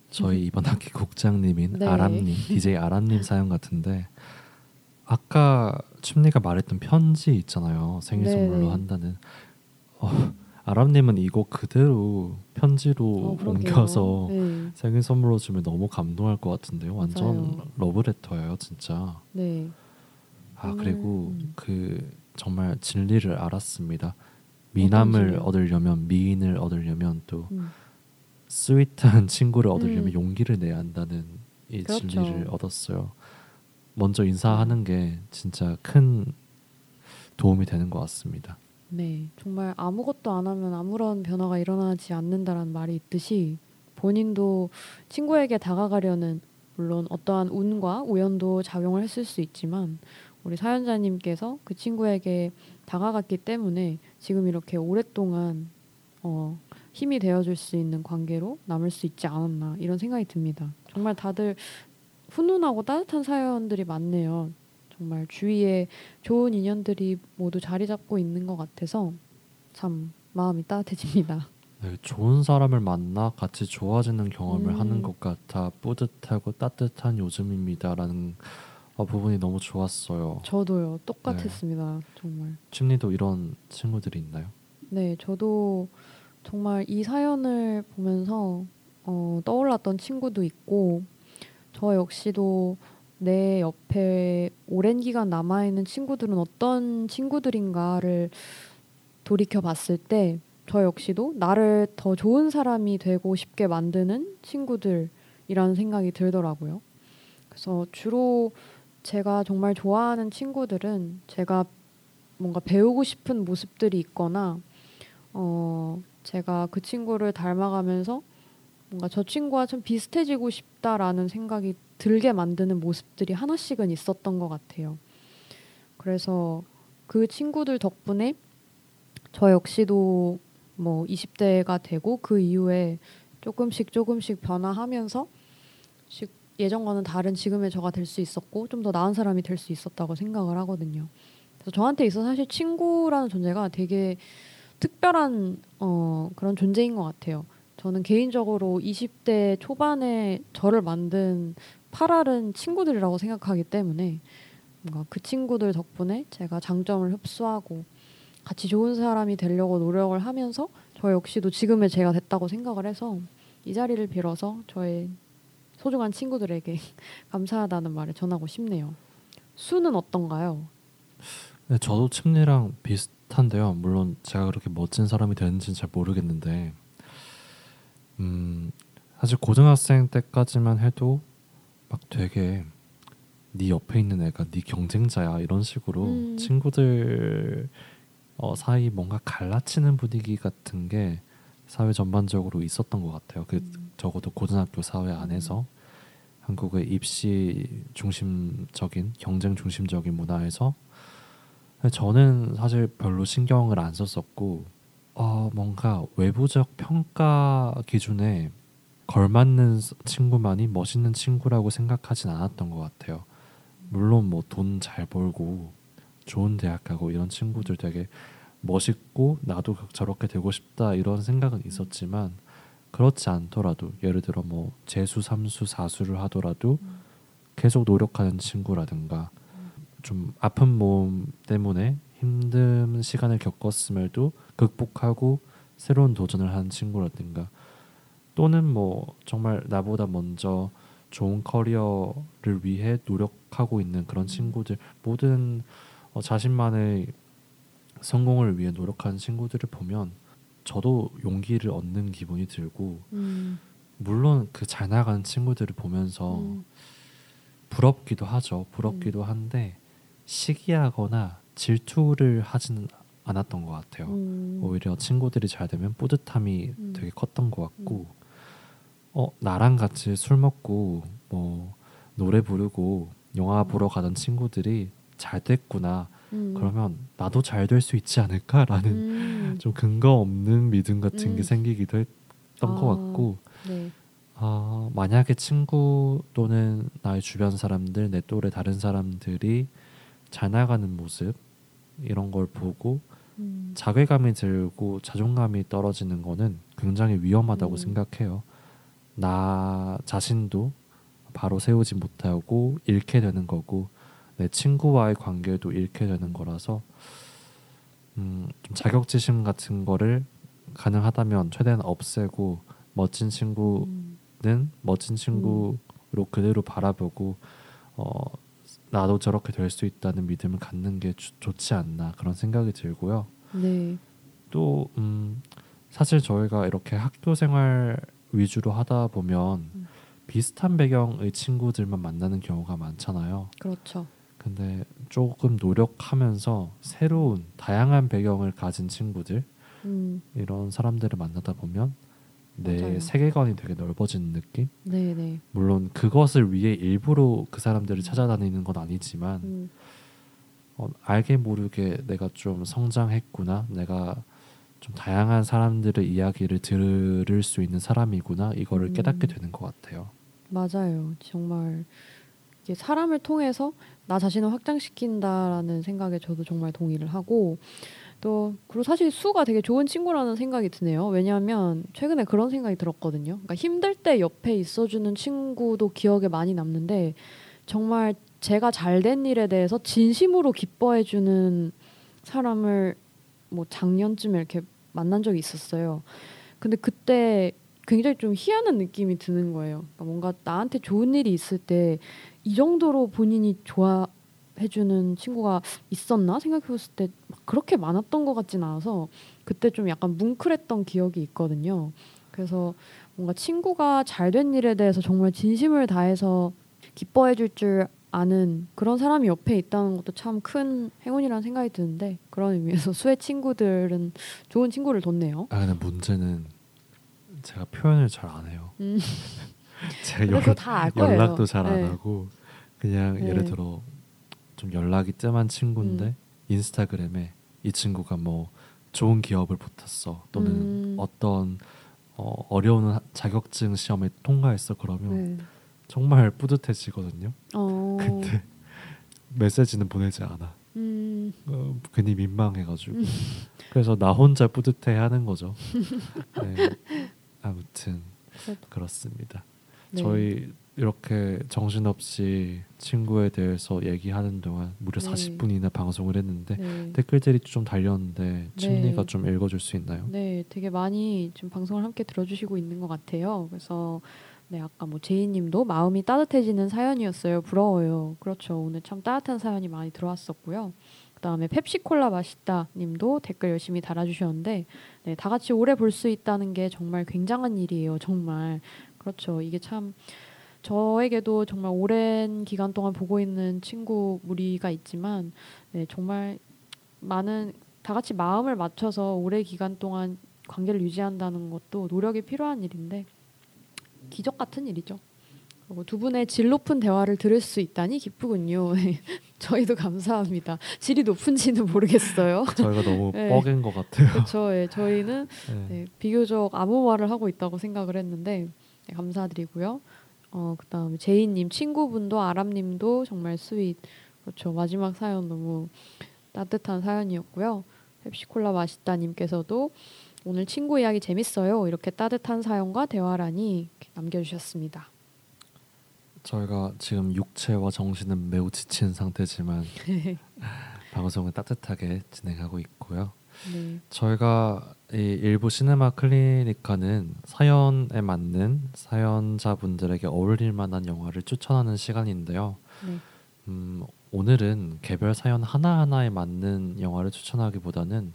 저희 이번 학기 국장님인 네. 아람님, <laughs> DJ 아람님 사연 같은데 아까 춤리가 말했던 편지 있잖아요. 생일 네, 선물로 네. 한다는. 어, 아람님은 이거 그대로 편지로 어. 옮겨서 네, 생일 선물로 주면 너무 감동할 것 같은데요. 완전 맞아요. 러브레터예요, 진짜. 네, 아 정말, 그리고 음. 그 정말 진리를 알았습니다. 미남을? 얻으려면 미인을 얻으려면 또 음, 스윗한 <laughs> 친구를 얻으려면 음. 용기를 내야 한다는 이 그렇죠. 진리를 얻었어요. 먼저 인사하는 게 진짜 큰 도움이 되는 것 같습니다. 네, 정말 아무것도 안 하면 아무런 변화가 일어나지 않는다라는 말이 있듯이 본인도 친구에게 다가가려는 물론 어떠한 운과 우연도 작용을 했을 수 있지만 우리 사연자님께서 그 친구에게 다가갔기 때문에 지금 이렇게 오랫동안 어, 힘이 되어줄 수 있는 관계로 남을 수 있지 않았나 이런 생각이 듭니다. 정말 다들 훈훈하고 따뜻한 사연들이 많네요. 정말 주위에 좋은 인연들이 모두 자리 잡고 있는 것 같아서 참 마음이 따뜻해집니다. 네, 좋은 사람을 만나 같이 좋아지는 경험을 음. 하는 것 같아 뿌듯하고 따뜻한 요즘입니다라는 어, 부분이 너무 좋았어요. 저도요 똑같았습니다. 정말. 침리도 이런 친구들이 있나요? 네, 저도 정말 이 사연을 보면서 어, 떠올랐던 친구도 있고 저 역시도 내 옆에 오랜 기간 남아 있는 친구들은 어떤 친구들인가를 돌이켜 봤을 때 저 역시도 나를 더 좋은 사람이 되고 싶게 만드는 친구들이라는 생각이 들더라고요. 그래서 주로 제가 정말 좋아하는 친구들은 제가 뭔가 배우고 싶은 모습들이 있거나 어 제가 그 친구를 닮아가면서 뭔가 저 친구와 좀 비슷해지고 싶다라는 생각이 들게 만드는 모습들이 하나씩은 있었던 것 같아요. 그래서 그 친구들 덕분에 저 역시도 뭐 20대가 되고 그 이후에 조금씩 조금씩 변화하면서 시- 예전과는 다른 지금의 저가 될 수 있었고 좀 더 나은 사람이 될 수 있었다고 생각을 하거든요. 그래서 저한테 있어 사실 친구라는 존재가 되게 특별한 어, 그런 존재인 것 같아요. 저는 개인적으로 20대 초반에 저를 만든 파랄은 친구들이라고 생각하기 때문에 뭔가 그 친구들 덕분에 제가 장점을 흡수하고 같이 좋은 사람이 되려고 노력을 하면서 저 역시도 지금의 제가 됐다고 생각을 해서 이 자리를 빌어서 저의 소중한 친구들에게 <laughs> 감사하다는 말을 전하고 싶네요. 수는 어떤가요? 네, 저도 침리랑 비슷한데요. 물론 제가 그렇게 멋진 사람이 되는지는 잘 모르겠는데, 음, 사실 고등학생 때까지만 해도 막 되게 네 옆에 있는 애가 네 경쟁자야 이런 식으로 음. 친구들 어, 사이 뭔가 갈라치는 분위기 같은 게 사회 전반적으로 있었던 것 같아요. 그 음. 적어도 고등학교 사회 안에서 한국의 입시 중심적인 경쟁 중심적인 문화에서 저는 사실 별로 신경을 안 썼었고 어, 뭔가 외부적 평가 기준에 걸맞는 스- 친구만이 멋있는 친구라고 생각하진 않았던 것 같아요. 물론 뭐 돈 잘 벌고 좋은 대학 가고 이런 친구들 되게 멋있고 나도 저렇게 되고 싶다 이런 생각은 있었지만 그렇지 않더라도 예를 들어 뭐 재수, 삼수, 사수를 하더라도 계속 노력하는 친구라든가 좀 아픈 몸 때문에 힘든 시간을 겪었음에도 극복하고 새로운 도전을 한 친구라든가 또는 뭐 정말 나보다 먼저 좋은 커리어를 위해 노력하고 있는 그런 친구들 모든 어, 자신만의 성공을 위해 노력하는 친구들을 보면 저도 용기를 얻는 기분이 들고 음, 물론 그 잘 나가는 친구들을 보면서 음, 부럽기도 하죠. 부럽기도 한데 시기하거나 질투를 하지는 않았던 것 같아요. 음, 오히려 친구들이 잘 되면 뿌듯함이 음. 되게 컸던 것 같고 어 나랑 같이 술 먹고 뭐 노래 부르고 영화 보러 가던 친구들이 잘 됐구나 음, 그러면 나도 잘 될 수 있지 않을까라는 음, <laughs> 좀 근거 없는 믿음 같은 게 음. 생기기도 했던 것 아. 같고 네. 아, 만약에 친구 또는 나의 주변 사람들, 내 또래 다른 사람들이 잘 나가는 모습 이런 걸 보고 음, 자괴감이 들고 자존감이 떨어지는 거는 굉장히 위험하다고 음. 생각해요. 나 자신도 바로 세우지 못하고 잃게 되는 거고 내 친구와의 관계도 잃게 되는 거라서 음, 좀 자격지심 같은 거를 가능하다면 최대한 없애고 멋진 친구 음, 는 멋진 친구로 그대로 바라보고 어, 나도 저렇게 될 수 있다는 믿음을 갖는 게 주- 좋지 않나 그런 생각이 들고요. 네. 또 음, 사실 저희가 이렇게 학교 생활 위주로 하다 보면 음. 비슷한 배경의 친구들만 만나는 경우가 많잖아요. 그렇죠. 근데 조금 노력하면서 새로운 다양한 배경을 가진 친구들 음, 이런 사람들을 만나다 보면 내 맞아요. 세계관이 되게 넓어지는 느낌? 네, 네. 물론 그것을 위해 일부러 그 사람들을 찾아다니는 건 아니지만 음, 어, 알게 모르게 내가 좀 성장했구나 내가 좀 다양한 사람들의 이야기를 들을 수 있는 사람이구나 이거를 음. 깨닫게 되는 것 같아요. 맞아요. 정말 이게 사람을 통해서 나 자신을 확장시킨다라는 생각에 저도 정말 동의를 하고 또 그리고 사실 수가 되게 좋은 친구라는 생각이 드네요. 왜냐하면 최근에 그런 생각이 들었거든요. 그러니까 힘들 때 옆에 있어주는 친구도 기억에 많이 남는데 정말 제가 잘 된 일에 대해서 진심으로 기뻐해주는 사람을 뭐 작년쯤에 이렇게 만난 적이 있었어요. 근데 그때 굉장히 좀 희한한 느낌이 드는 거예요. 그러니까 뭔가 나한테 좋은 일이 있을 때 이 정도로 본인이 좋아해주는 친구가 있었나 생각해봤을 때막 그렇게 많았던 것 같진 않아서 그때 좀 약간 뭉클했던 기억이 있거든요. 그래서 뭔가 친구가 잘 된 일에 대해서 정말 진심을 다해서 기뻐해줄 줄 아는 그런 사람이 옆에 있다는 것도 참 큰 행운이라는 생각이 드는데 그런 의미에서 <laughs> 수의 친구들은 좋은 친구를 뒀네요. 아 근데 문제는 제가 표현을 잘 안 해요. 음. <laughs> 제가 연. 연락도 잘안 네. 하고 그냥 네. 예를 들어 좀 연락이 뜸한 친구인데 음. 인스타그램에 이 친구가 뭐 좋은 기업을 붙었어 또는 음. 어떤 어, 어려운 하- 자격증 시험에 통과했어 그러면 네. 정말 뿌듯해지거든요. 어. 근데 메시지는 보내지 않아. 음. 어, 괜히 민망해가지고 음. 그래서 나 혼자 뿌듯해하는 거죠. 네. 아무튼 그래도- 그렇습니다. 네. 저희 이렇게 정신없이 친구에 대해서 얘기하는 동안 무려 네. 40분이나 방송을 했는데 네. 댓글들이 좀 달렸는데 침리가 네. 좀 읽어줄 수 있나요? 네, 되게 많이 지금 방송을 함께 들어주시고 있는 것 같아요. 그래서 네 아까 뭐 제이님도 마음이 따뜻해지는 사연이었어요. 부러워요. 그렇죠. 오늘 참 따뜻한 사연이 많이 들어왔었고요. 그다음에 펩시콜라 맛있다님도 댓글 열심히 달아주셨는데 네, 다 같이 오래 볼 수 있다는 게 정말 굉장한 일이에요. 정말 그렇죠. 이게 참 저에게도 정말 오랜 기간 동안 보고 있는 친구 무리가 있지만 네, 정말 많은 다 같이 마음을 맞춰서 오래 기간 동안 관계를 유지한다는 것도 노력이 필요한 일인데 기적 같은 일이죠. 그리고 두 분의 질 높은 대화를 들을 수 있다니 기쁘군요. <laughs> 저희도 감사합니다. 질이 높은지는 모르겠어요. <laughs> 저희가 너무 네. 뻐갠 것 같아요. 그렇죠. 예, 저희는 네. 네, 비교적 아무 말을 하고 있다고 생각을 했는데 네, 감사드리고요. 어 그다음에 제이님 친구분도 아람님도 정말 sweet 그렇죠. 마지막 사연 너무 따뜻한 사연이었고요. 펩시콜라 맛있다님께서도 오늘 친구 이야기 재밌어요. 이렇게 따뜻한 사연과 대화라니 남겨주셨습니다. 저희가 지금 육체와 정신은 매우 지친 상태지만 <laughs> 방송을 따뜻하게 진행하고 있고요. 네. 저희가 이 일부 시네마 클리니카는 사연에 맞는 사연자분들에게 어울릴 만한 영화를 추천하는 시간인데요. 네. 음, 오늘은 개별 사연 하나하나에 맞는 영화를 추천하기보다는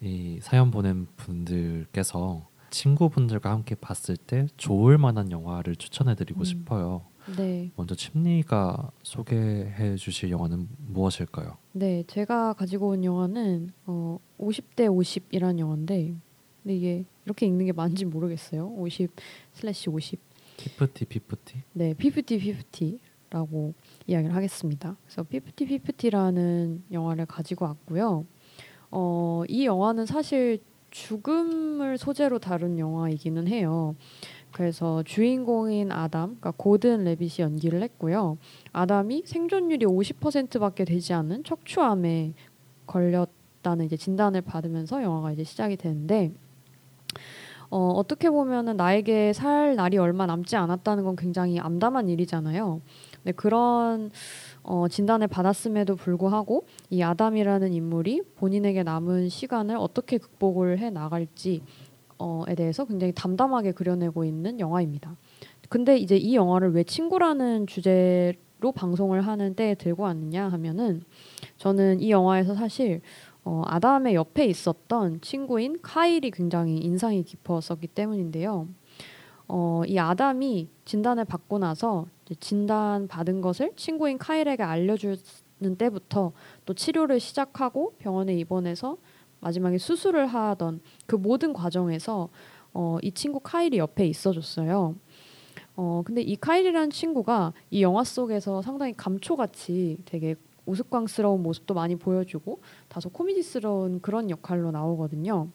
이 사연 보낸 분들께서 친구분들과 함께 봤을 때 좋을 만한 영화를 추천해드리고 음. 싶어요. 네. 먼저 침리가 소개해 주실 영화는 무엇일까요? 네, 제가 가지고 온 영화는 어 50대 50이라는 영화인데 근데 이게 이렇게 읽는 게 맞는지 모르겠어요. 50 slash 50. fifty fifty 네, fifty fifty라고 이야기를 하겠습니다. 그래서 fifty fifty라는 영화를 가지고 왔고요. 어, 이 영화는 사실 죽음을 소재로 다룬 영화이기는 해요. 그래서 주인공인 아담, 그러니까 고든 레빗이 연기를 했고요. 아담이 생존율이 50%밖에 되지 않는 척추암에 걸렸다는 이제 진단을 받으면서 영화가 이제 시작이 되는데 어, 어떻게 보면은 나에게 살 날이 얼마 남지 않았다는 건 굉장히 암담한 일이잖아요. 근데 그런 어, 진단을 받았음에도 불구하고 이 아담이라는 인물이 본인에게 남은 시간을 어떻게 극복을 해 나갈지 어에 대해서 굉장히 담담하게 그려내고 있는 영화입니다. 근데 이제 이 영화를 왜 친구라는 주제로 방송을 하는 때에 들고 왔느냐 하면은 저는 이 영화에서 사실 어, 아담의 옆에 있었던 친구인 카일이 굉장히 인상이 깊었었기 때문인데요. 어, 이 아담이 진단을 받고 나서 진단 받은 것을 친구인 카일에게 알려주는 때부터 또 치료를 시작하고 병원에 입원해서 마지막에 수술을 하던 그 모든 과정에서 어, 이 친구 카일이 옆에 있어줬어요. 어, 근데 이 카일이라는 친구가 이 영화 속에서 상당히 감초같이 되게 우스꽝스러운 모습도 많이 보여주고 다소 코미디스러운 그런 역할로 나오거든요.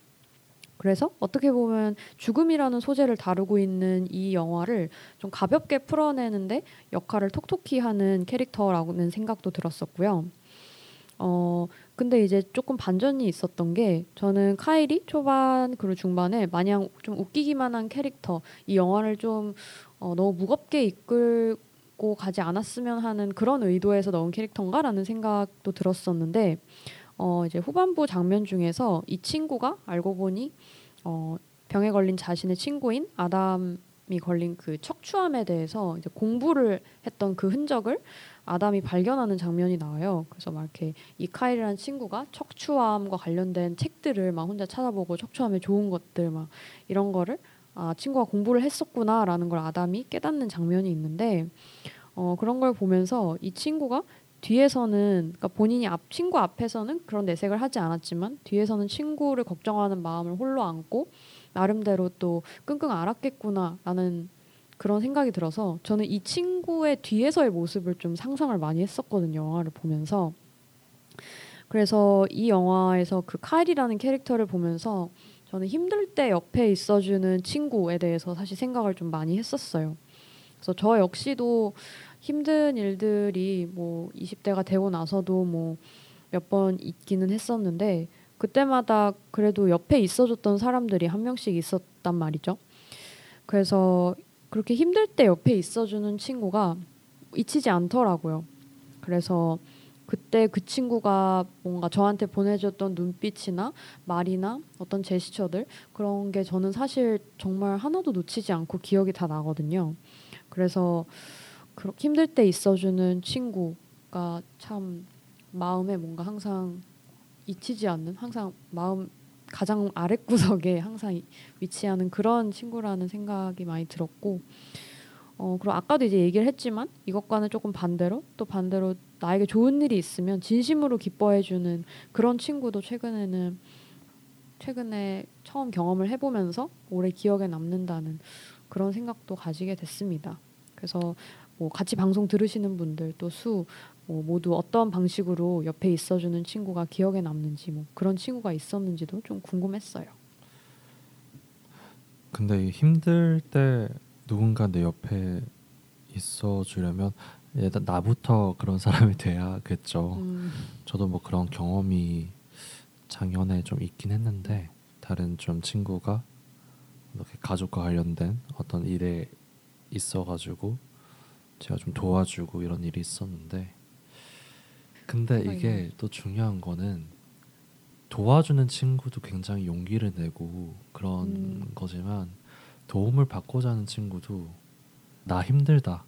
그래서 어떻게 보면 죽음이라는 소재를 다루고 있는 이 영화를 좀 가볍게 풀어내는데 역할을 톡톡히 하는 캐릭터라고는 생각도 들었었고요. 어 근데 이제 조금 반전이 있었던 게 저는 카일이 초반 그리고 중반에 마냥 좀 웃기기만 한 캐릭터 이 영화를 좀 어, 너무 무겁게 이끌고 가지 않았으면 하는 그런 의도에서 넣은 캐릭터인가라는 생각도 들었었는데 어 이제 후반부 장면 중에서 이 친구가 알고 보니 어 병에 걸린 자신의 친구인 아담이 걸린 그 척추암에 대해서 이제 공부를 했던 그 흔적을 아담이 발견하는 장면이 나와요. 그래서 막 이렇게 이 카일이라는 친구가 척추암과 관련된 책들을 막 혼자 찾아보고 척추암에 좋은 것들 막 이런 거를 아 친구가 공부를 했었구나라는 걸 아담이 깨닫는 장면이 있는데 어 그런 걸 보면서 이 친구가 뒤에서는 그러니까 본인이 앞 친구 앞에서는 그런 내색을 하지 않았지만 뒤에서는 친구를 걱정하는 마음을 홀로 안고 나름대로 또 끙끙 앓았겠구나라는 그런 생각이 들어서 저는 이 친구의 뒤에서의 모습을 좀 상상을 많이 했었거든요 영화를 보면서 그래서 이 영화에서 그 카일이라는 캐릭터를 보면서 저는 힘들 때 옆에 있어주는 친구에 대해서 사실 생각을 좀 많이 했었어요. 그래서 저 역시도 힘든 일들이 뭐 20대가 되고 나서도 뭐 몇 번 있기는 했었는데 그때마다 그래도 옆에 있어줬던 사람들이 한 명씩 있었단 말이죠. 그래서 그렇게 힘들 때 옆에 있어주는 친구가 잊히지 않더라고요. 그래서 그때 그 친구가 뭔가 저한테 보내줬던 눈빛이나 말이나 어떤 제스처들 그런 게 저는 사실 정말 하나도 놓치지 않고 기억이 다 나거든요. 그래서 그렇게 힘들 때 있어주는 친구가 참 마음에 뭔가 항상 잊히지 않는 항상 마음 가장 아랫구석에 <laughs> 항상 이- 위치하는 그런 친구라는 생각이 많이 들었고 어 그리고 아까도 이제 얘기를 했지만 이것과는 조금 반대로 또 반대로 나에게 좋은 일이 있으면 진심으로 기뻐해 주는 그런 친구도 최근에는 최근에 처음 경험을 해보면서 오래 기억에 남는다는 그런 생각도 가지게 됐습니다. 그래서 뭐 같이 방송 들으시는 분들 또수 뭐 모두 어떤 방식으로 옆에 있어주는 친구가 기억에 남는지 뭐 그런 친구가 있었는지도 좀 궁금했어요. 근데 이 힘들 때 누군가 내 옆에 있어 주려면 일단 나부터 그런 사람이 돼야겠죠. 음, 저도 뭐 그런 경험이 작년에 좀 있긴 했는데 다른 좀 친구가 이렇게 가족과 관련된 어떤 일에 있어가지고 제가 좀 도와주고 이런 일이 있었는데 근데 생각이 이게 나요. 또 중요한 거는 도와주는 친구도 굉장히 용기를 내고 그런 음. 거지만 도움을 받고자 하는 친구도 나 힘들다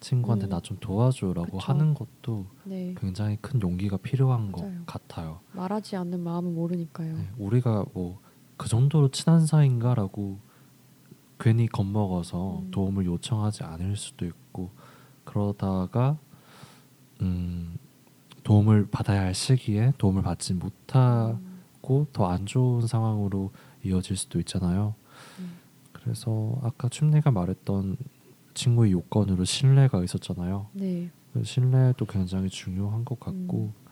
친구한테 음. 나좀 도와줘라고 그쵸. 하는 것도 네 굉장히 큰 용기가 필요한 것 맞아요. 같아요. 말하지 않는 마음은 모르니까요. 네, 우리가 뭐 그 정도로 친한 사이인가라고 괜히 겁먹어서 음. 도움을 요청하지 않을 수도 있고 그러다가 음, 도움을 받아야 할 시기에 도움을 받지 못하고 음, 더안 좋은 상황으로 이어질 수도 있잖아요. 음. 그래서 아까 춘리가 말했던 친구의 요건으로 신뢰가 있었잖아요. 네. 그 신뢰도 굉장히 중요한 것 같고 음.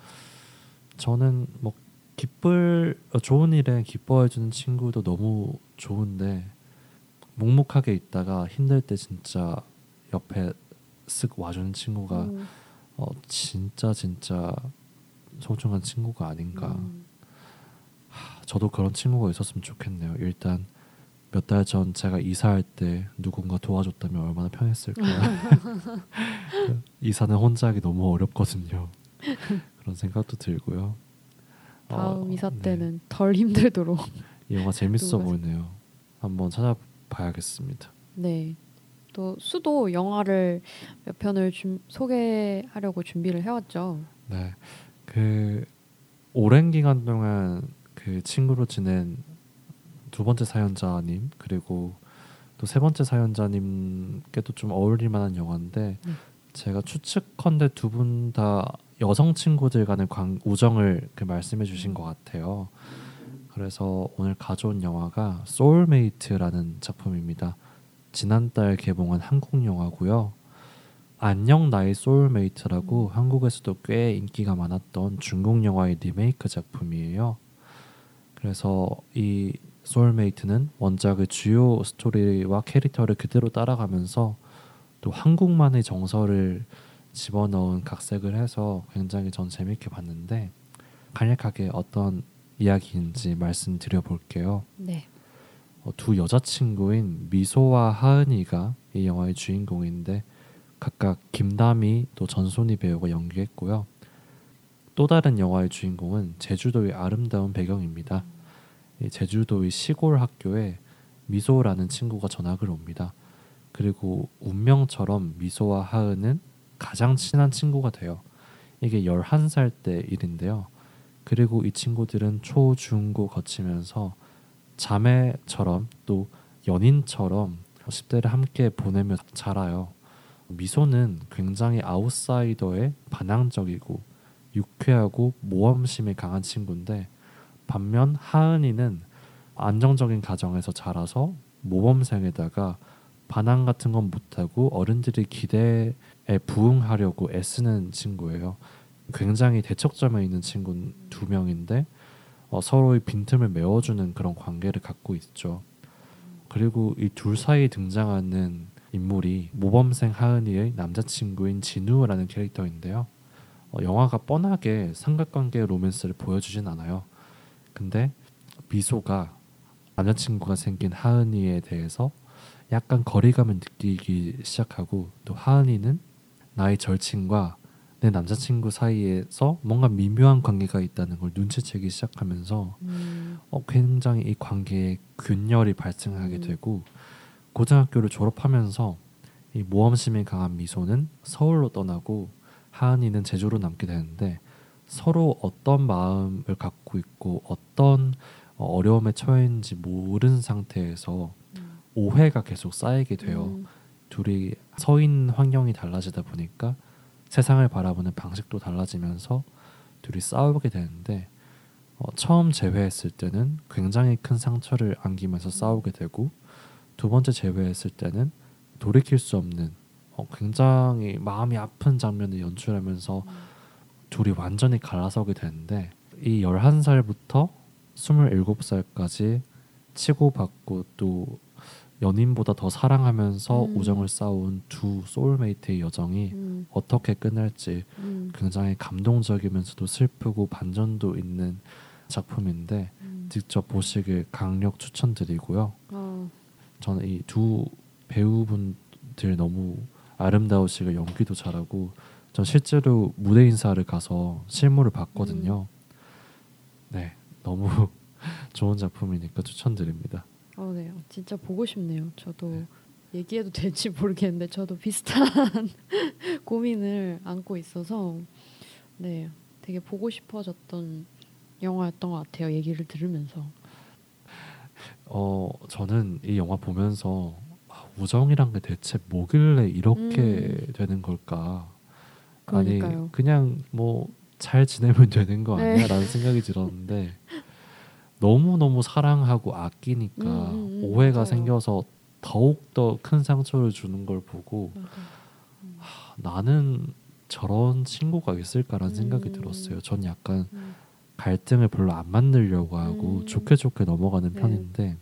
저는 뭐 기쁠 어, 좋은 일에 기뻐해 주는 친구도 너무 좋은데 묵묵하게 있다가 힘들 때 진짜 옆에 쓱 와주는 친구가 음, 어, 진짜 진짜 소중한 친구가 아닌가. 음, 저도 그런 친구가 있었으면 좋겠네요. 일단 몇 달 전 제가 이사할 때 누군가 도와줬다면 얼마나 편했을까요? <laughs> 이사는 혼자 하기 너무 어렵거든요. 그런 생각도 들고요. 다음 어, 이사 네. 때는 덜 힘들도록. 이 영화 재밌어 <laughs> 보이네요. 한번 찾아봐야겠습니다. 네. 또 수도 영화를 몇 편을 준, 소개하려고 준비를 해왔죠. 네, 그 오랜 기간 동안 그 친구로 지낸 두 번째 사연자님 그리고 또 세 번째 사연자님께도 좀 어울릴 만한 영화인데 네. 제가 추측컨대 두 분 다 여성 친구들 간의 관, 우정을 그 말씀해 주신 음. 것 같아요. 그래서 오늘 가져온 영화가 소울메이트라는 작품입니다. 지난달 개봉한 한국 영화고요. 안녕 나의 소울메이트라고 음. 한국에서도 꽤 인기가 많았던 중국 영화의 리메이크 작품이에요. 그래서 이 소울메이트는 원작의 주요 스토리와 캐릭터를 그대로 따라가면서 또 한국만의 정서를 집어넣은 각색을 해서 굉장히 전 재밌게 봤는데 간략하게 어떤 이야기인지 말씀드려 볼게요. 네. 어, 두 여자친구인 미소와 하은이가 이 영화의 주인공인데 각각 김다미 또 전소니 배우가 연기했고요. 또 다른 영화의 주인공은 제주도의 아름다운 배경입니다. 이 제주도의 시골 학교에 미소라는 친구가 전학을 옵니다. 그리고 운명처럼 미소와 하은은 가장 친한 친구가 돼요. 이게 11살 때 일인데요. 그리고 이 친구들은 초, 중, 고 거치면서 자매처럼 또 연인처럼 10대를 함께 보내며 자라요. 미소는 굉장히 아웃사이더에 반항적이고 유쾌하고 모험심이 강한 친구인데 반면 하은이는 안정적인 가정에서 자라서 모범생에다가 반항 같은 건 못하고 어른들의 기대에 부응하려고 애쓰는 친구예요. 굉장히 대척점에 있는 친구 두 명인데 어, 서로의 빈틈을 메워주는 그런 관계를 갖고 있죠. 그리고 이 둘 사이에 등장하는 인물이 모범생 하은이의 남자친구인 진우라는 캐릭터인데요. 어, 영화가 뻔하게 삼각관계 로맨스를 보여주진 않아요. 근데 미소가 남자친구가 생긴 하은이에 대해서 약간 거리감을 느끼기 시작하고 또 하은이는 나의 절친과 내 남자친구 사이에서 뭔가 미묘한 관계가 있다는 걸 눈치채기 시작하면서 음, 어, 굉장히 이 관계에 균열이 발생하게 음. 되고 고등학교를 졸업하면서 이 모험심이 강한 미소는 서울로 떠나고 하은이는 제주로 남게 되는데 서로 어떤 마음을 갖고 있고 어떤 어, 어려움에 처했는지 모르는 상태에서 음, 오해가 계속 쌓이게 돼요. 음, 둘이 서 있는 환경이 달라지다 보니까 세상을 바라보는 방식도 달라지면서 둘이 싸우게 되는데 어, 처음 재회했을 때는 굉장히 큰 상처를 안기면서 싸우게 되고 두 번째 재회했을 때는 돌이킬 수 없는 어, 굉장히 마음이 아픈 장면을 연출하면서 둘이 완전히 갈라서게 되는데 이 11살부터 27살까지 치고받고 또 연인보다 더 사랑하면서 음. 우정을 쌓아온 두 소울메이트의 여정이 음, 어떻게 끝날지 음, 굉장히 감동적이면서도 슬프고 반전도 있는 작품인데 음. 직접 보시길 강력 추천드리고요. 어, 저는 이 두 배우분들 너무 아름다우시고 연기도 잘하고 전 실제로 무대 인사를 가서 실물을 봤거든요. 네, 너무 <laughs> 좋은 작품이니까 추천드립니다. 어, 네, 진짜 보고 싶네요. 저도 네. 얘기해도 될지 모르겠는데 저도 비슷한 <laughs> 고민을 안고 있어서 네, 되게 보고 싶어졌던 영화였던 것 같아요. 얘기를 들으면서. 어, 저는 이 영화 보면서 아, 우정이란 게 대체 뭐길래 이렇게 되는 걸까? 음. 그러니까요. 아니 그냥 뭐 잘 지내면 되는 거 네. 아니야라는 생각이 들었는데 <laughs> 너무 너무 사랑하고 아끼니까 음, 음, 음, 오해가 맞아요. 생겨서 더욱 더 큰 상처를 주는 걸 보고. 아, 나는 저런 친구가 있을까라는 생각이 음. 들었어요. 전 약간 음, 갈등을 별로 안 만들려고 하고 음. 좋게 좋게 넘어가는 네. 편인데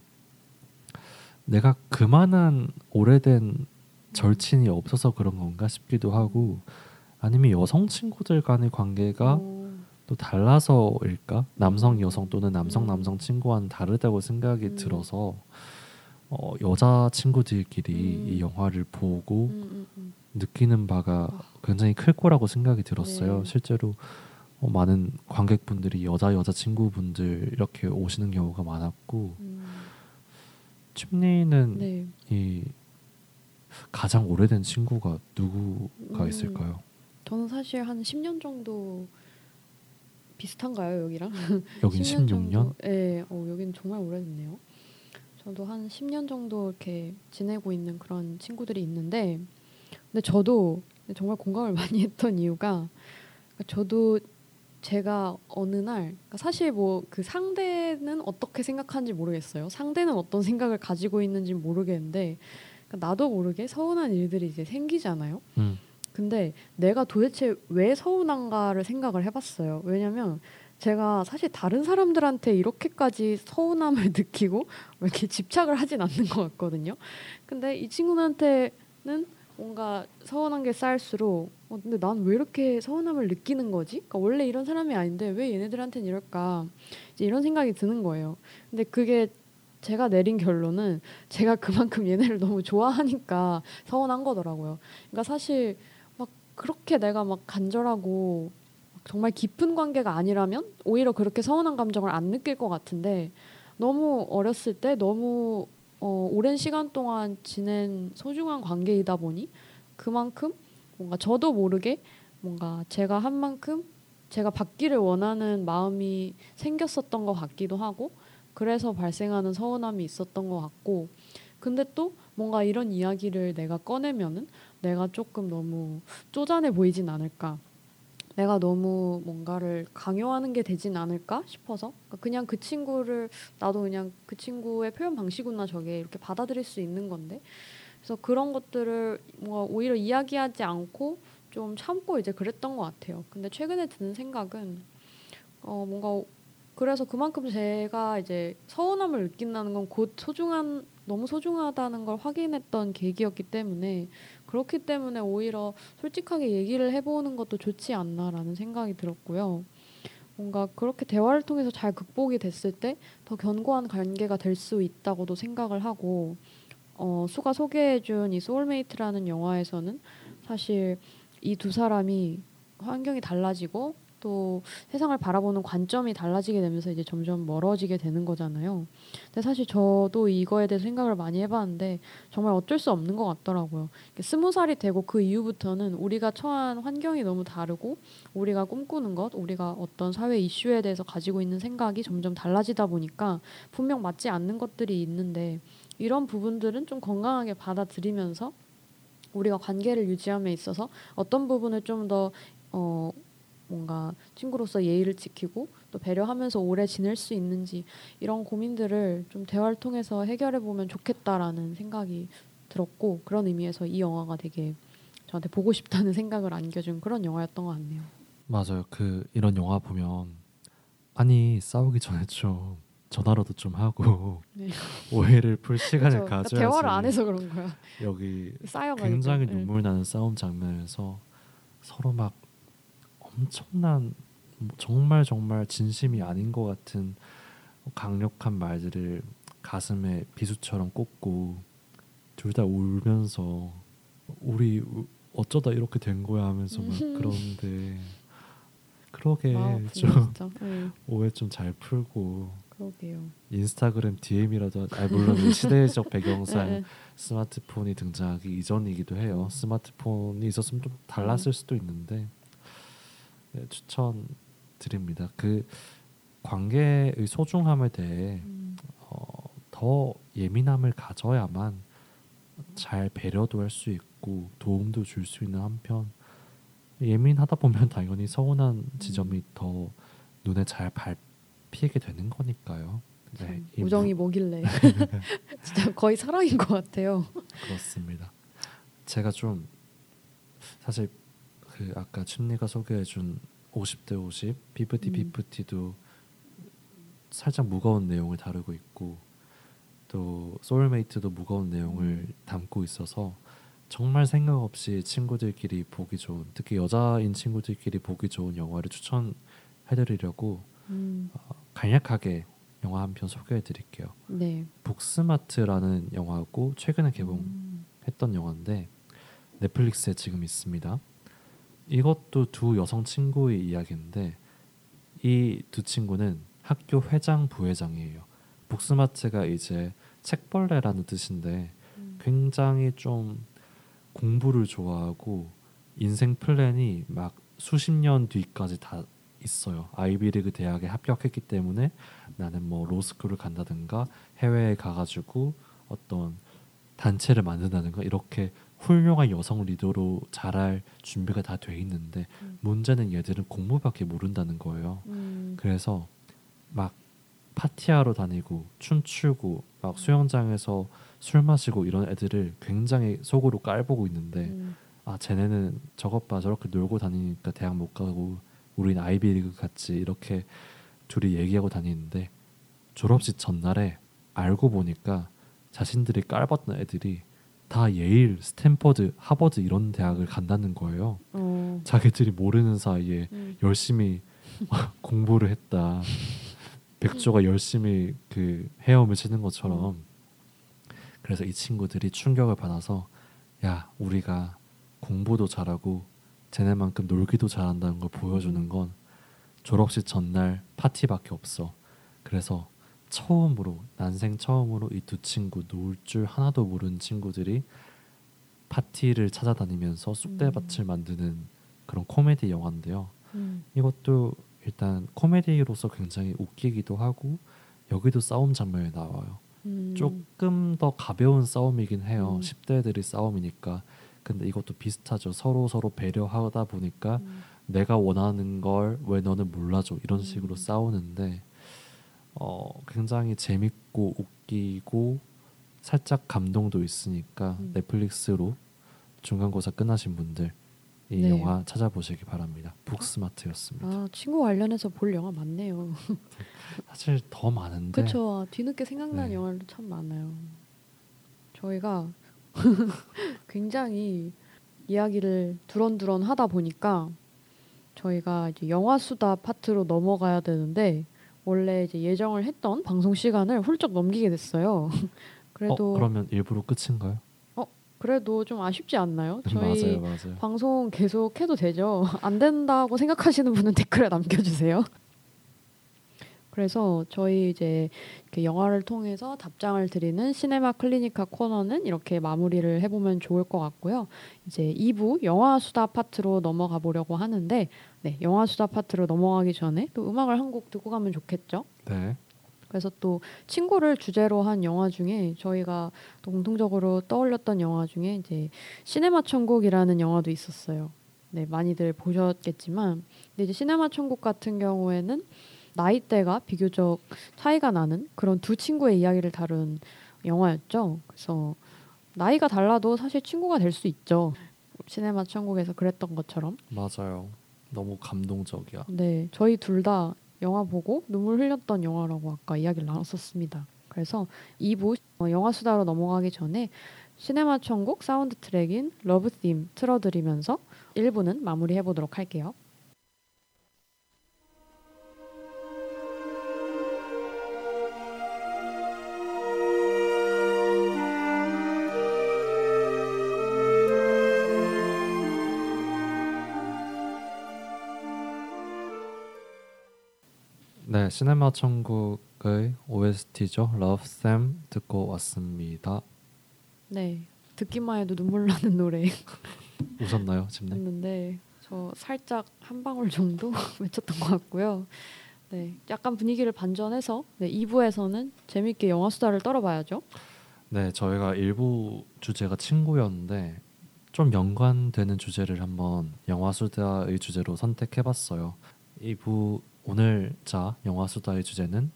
내가 그만한 오래된 절친이 없어서 그런 건가 싶기도 하고 아니면 여성 친구들 간의 관계가 어, 또 달라서일까 남성 여성 또는 남성 음. 남성 친구와는 다르다고 생각이 음. 들어서 어, 여자 친구들끼리 음. 이 영화를 보고 음, 음, 음. 느끼는 바가 굉장히 클 거라고 생각이 들었어요. 네. 실제로 어, 많은 관객분들이 여자 여자 친구분들 이렇게 오시는 경우가 많았고 음, 칩니는 네. 이 가장 오래된 친구가 누구가 음. 있을까요? 저는 사실 한 10년 정도 비슷한가요 여기랑? <laughs> 여긴 16년? 정도? 네, 어, 여기는 정말 오래됐네요. 저도 한 10년 정도 이렇게 지내고 있는 그런 친구들이 있는데, 근데 저도 정말 공감을 <laughs> 많이 했던 이유가, 그러니까 저도 제가 어느 날, 그러니까 사실 뭐 그 상대는 어떻게 생각하는지 모르겠어요. 상대는 어떤 생각을 가지고 있는지 모르겠는데, 그러니까 나도 모르게 서운한 일들이 이제 생기잖아요. 음, 근데 내가 도대체 왜 서운한가를 생각을 해봤어요. 왜냐면 제가 사실 다른 사람들한테 이렇게까지 서운함을 <laughs> 느끼고 이렇게 집착을 하진 않는 것 같거든요. 근데 이 친구한테는 뭔가 서운한 게 쌓일수록 어, 근데 난 왜 이렇게 서운함을 느끼는 거지? 그러니까 원래 이런 사람이 아닌데 왜 얘네들한테는 이럴까? 이제 이런 생각이 드는 거예요. 근데 그게 제가 내린 결론은 제가 그만큼 <laughs> 얘네를 너무 좋아하니까 서운한 거더라고요. 그러니까 사실 막 그렇게 내가 막 간절하고 막 정말 깊은 관계가 아니라면 오히려 그렇게 서운한 감정을 안 느낄 것 같은데 너무 어렸을 때 너무 어, 오랜 시간 동안 지낸 소중한 관계이다 보니 그만큼 뭔가 저도 모르게 뭔가 제가 한 만큼 제가 받기를 원하는 마음이 생겼었던 것 같기도 하고 그래서 발생하는 서운함이 있었던 것 같고 근데 또 뭔가 이런 이야기를 내가 꺼내면은 내가 조금 너무 쪼잔해 보이진 않을까? 내가 너무 뭔가를 강요하는 게 되진 않을까 싶어서? 그러니까 그냥 그 친구를 나도 그냥 그 친구의 표현 방식이나 저게 이렇게 받아들일 수 있는 건데. 그래서 그런 것들을 뭔가 오히려 이야기하지 않고 좀 참고 이제 그랬던 것 같아요. 근데 최근에 드는 생각은 어 뭔가 그래서 그만큼 제가 이제 서운함을 느낀다는 건 곧 소중한 너무 소중하다는 걸 확인했던 계기였기 때문에 그렇기 때문에 오히려 솔직하게 얘기를 해보는 것도 좋지 않나라는 생각이 들었고요. 뭔가 그렇게 대화를 통해서 잘 극복이 됐을 때 더 견고한 관계가 될 수 있다고도 생각을 하고 어, 수가 소개해준 이 소울메이트라는 영화에서는 사실 이 두 사람이 환경이 달라지고 또 세상을 바라보는 관점이 달라지게 되면서 이제 점점 멀어지게 되는 거잖아요. 근데 사실 저도 이거에 대해서 생각을 많이 해봤는데 정말 어쩔 수 없는 것 같더라고요. 스무 살이 되고 그 이후부터는 우리가 처한 환경이 너무 다르고 우리가 꿈꾸는 것, 우리가 어떤 사회 이슈에 대해서 가지고 있는 생각이 점점 달라지다 보니까 분명 맞지 않는 것들이 있는데 이런 부분들은 좀 건강하게 받아들이면서 우리가 관계를 유지함에 있어서 어떤 부분을 좀더 어, 뭔가 친구로서 예의를 지키고 또 배려하면서 오래 지낼 수 있는지 이런 고민들을 좀 대화를 통해서 해결해 보면 좋겠다라는 생각이 들었고 그런 의미에서 이 영화가 되게 저한테 보고 싶다는 <laughs> 생각을 안겨준 그런 영화였던 것 같네요. 맞아요. 그 이런 영화 보면 아니 싸우기 전에 좀 전화로도 좀 하고 네. <laughs> 오해를 풀 시간을? 그러니까 가져야지. 대화를 안 해서 그런 거야. 여기. <laughs> 굉장히 네. 눈물 나는 싸움 장면에서 서로 막 엄청난 뭐 정말 정말 진심이 아닌 것 같은 강력한 말들을 가슴에 비수처럼 꽂고 둘 다 울면서 우리 우- 어쩌다 이렇게 된 거야 하면서 막 그러는데 그러게 마음 아프네, 좀. 네, 오해 좀 잘 풀고 그러게요. 인스타그램 DM이라도 아 물론 이 시대적 배경상 네, 스마트폰이 등장하기 이전이기도 해요. 음. 스마트폰이 있었으면 좀 달랐을 수도 있는데 네, 추천 드립니다. 그 관계의 소중함에 대해 음, 어, 더 예민함을 가져야만 잘 배려도 할 수 있고 도움도 줄 수 있는 한편 예민하다 보면 <laughs> 당연히 서운한 지점이 더 눈에 잘 밟히게 되는 거니까요. 네, 우정이 뭐길래 <laughs> 진짜 거의 사랑인 것 같아요. 그렇습니다. 제가 좀 사실 그 아까 춘리가 소개해준 50대 50 피프티 음. 피프티도 살짝 무거운 내용을 다루고 있고 또 소울메이트도 무거운 내용을 담고 있어서 정말 생각 없이 친구들끼리 보기 좋은 특히 여자인 친구들끼리 보기 좋은 영화를 추천해드리려고 음, 어, 간략하게 영화 한 편 소개해드릴게요. 네. 북스마트라는 영화고 최근에 개봉 음, 했던 영화인데 넷플릭스에 지금 있습니다. 이것도 두 여성 친구의 이야기인데 이 두 친구는 학교 회장 부회장이에요. 북스마트가 이제 책벌레라는 뜻인데 음. 굉장히 좀 공부를 좋아하고 인생 플랜이 막 수십 년 뒤까지 다 있어요. 아이비리그 대학에 합격했기 때문에 나는 뭐 로스쿨을 간다든가 해외에 가가지고 어떤 단체를 만든다든가 이렇게 훌륭한 여성 리더로 자랄 준비가 다 돼 있는데 음. 문제는 얘들은 공부밖에 모른다는 거예요. 음, 그래서 막 파티하러 다니고 춤추고 막 수영장에서 술 마시고 이런 애들을 굉장히 속으로 깔보고 있는데 음, 아 쟤네는 저것 봐 저렇게 놀고 다니니까 대학 못 가고 우린 아이비리그 같이 이렇게 둘이 얘기하고 다니는데 졸업식 전날에 알고 보니까 자신들이 깔봤던 애들이 다 예일, 스탠퍼드, 하버드 이런 대학을 간다는 거예요. 어, 자기들이 모르는 사이에 음, 열심히 <laughs> 공부를 했다. 백조가 열심히 그 헤엄을 치는 것처럼 그래서 이 친구들이 충격을 받아서 야 우리가 공부도 잘하고 쟤네만큼 놀기도 잘한다는 걸 보여주는 건 졸업식 전날 파티밖에 없어. 그래서 처음으로 난생 처음으로 이 두 친구 놀 줄 하나도 모르는 친구들이 파티를 찾아다니면서 쑥대밭을 만드는 그런 코미디 영화인데요. 음, 이것도 일단 코미디로서 굉장히 웃기기도 하고 여기도 싸움 장면이 나와요. 음, 조금 더 가벼운 싸움이긴 해요. 음. 10대들이 싸움이니까. 근데 이것도 비슷하죠. 서로 서로 배려하다 보니까 음, 내가 원하는 걸 왜 너는 몰라줘 이런 식으로 음. 싸우는데 어 굉장히 재밌고 웃기고 살짝 감동도 있으니까 음. 넷플릭스로 중간고사 끝나신 분들 이 네. 영화 찾아보시기 바랍니다. 북스마트였습니다. 아 친구 관련해서 볼 영화 많네요. <laughs> 사실 더 많은데 그쵸. 뒤늦게 생각나는 네. 영화도 참 많아요. 저희가 <laughs> 굉장히 이야기를 두런두런 하다 보니까 저희가 이제 영화 수다 파트로 넘어가야 되는데 원래 이제 예정을 했던 방송 시간을 훌쩍 넘기게 됐어요. <laughs> 그래도 어, 그러면 일부러 끝인가요? 그래도 좀 아쉽지 않나요? 저희 맞아요, 맞아요. 방송 계속 해도 되죠. <laughs> 안 된다고 생각하시는 분은 댓글에 남겨주세요. 그래서 저희 이제 영화를 통해서 답장을 드리는 시네마 클리니카 코너는 이렇게 마무리를 해보면 좋을 것 같고요. 이제 2부 영화 수다 파트로 넘어가 보려고 하는데, 네, 영화 수다 파트로 넘어가기 전에 또 음악을 한 곡 듣고 가면 좋겠죠. 네. 그래서 또 친구를 주제로 한 영화 중에 저희가 또 공통적으로 떠올렸던 영화 중에 이제 시네마 천국이라는 영화도 있었어요. 네, 많이들 보셨겠지만, 근데 이제 시네마 천국 같은 경우에는 나이대가 비교적 차이가 나는 그런 두 친구의 이야기를 다룬 영화였죠. 그래서 나이가 달라도 사실 친구가 될 수 있죠. 시네마 천국에서 그랬던 것처럼. 맞아요. 너무 감동적이야. 네, 저희 둘 다 영화 보고 눈물 흘렸던 영화라고 아까 이야기를 나눴었습니다. 그래서 2부 어, 영화 수다로 넘어가기 전에 시네마 천국 사운드 트랙인 Love Theme 틀어드리면서 1부는 마무리해 보도록 할게요. 네, 시네마 천국의 OST죠. Love Them 듣고 왔습니다. 네. 듣기만 해도 눈물 나는 노래였는데 우셨나요, 집님? 음. 저 살짝 한 방울 정도 <laughs> 외쳤던 것 같고요. 네. 약간 분위기를 반전해서 네, 2부에서는 재밌게 영화 수다를 떨어봐야죠. 네, 저희가 일부 주제가 친구였는데 좀 연관되는 주제를 한번 영화 수다의 주제로 선택해봤어요. 2부 오늘 자 영화 수다의 주제는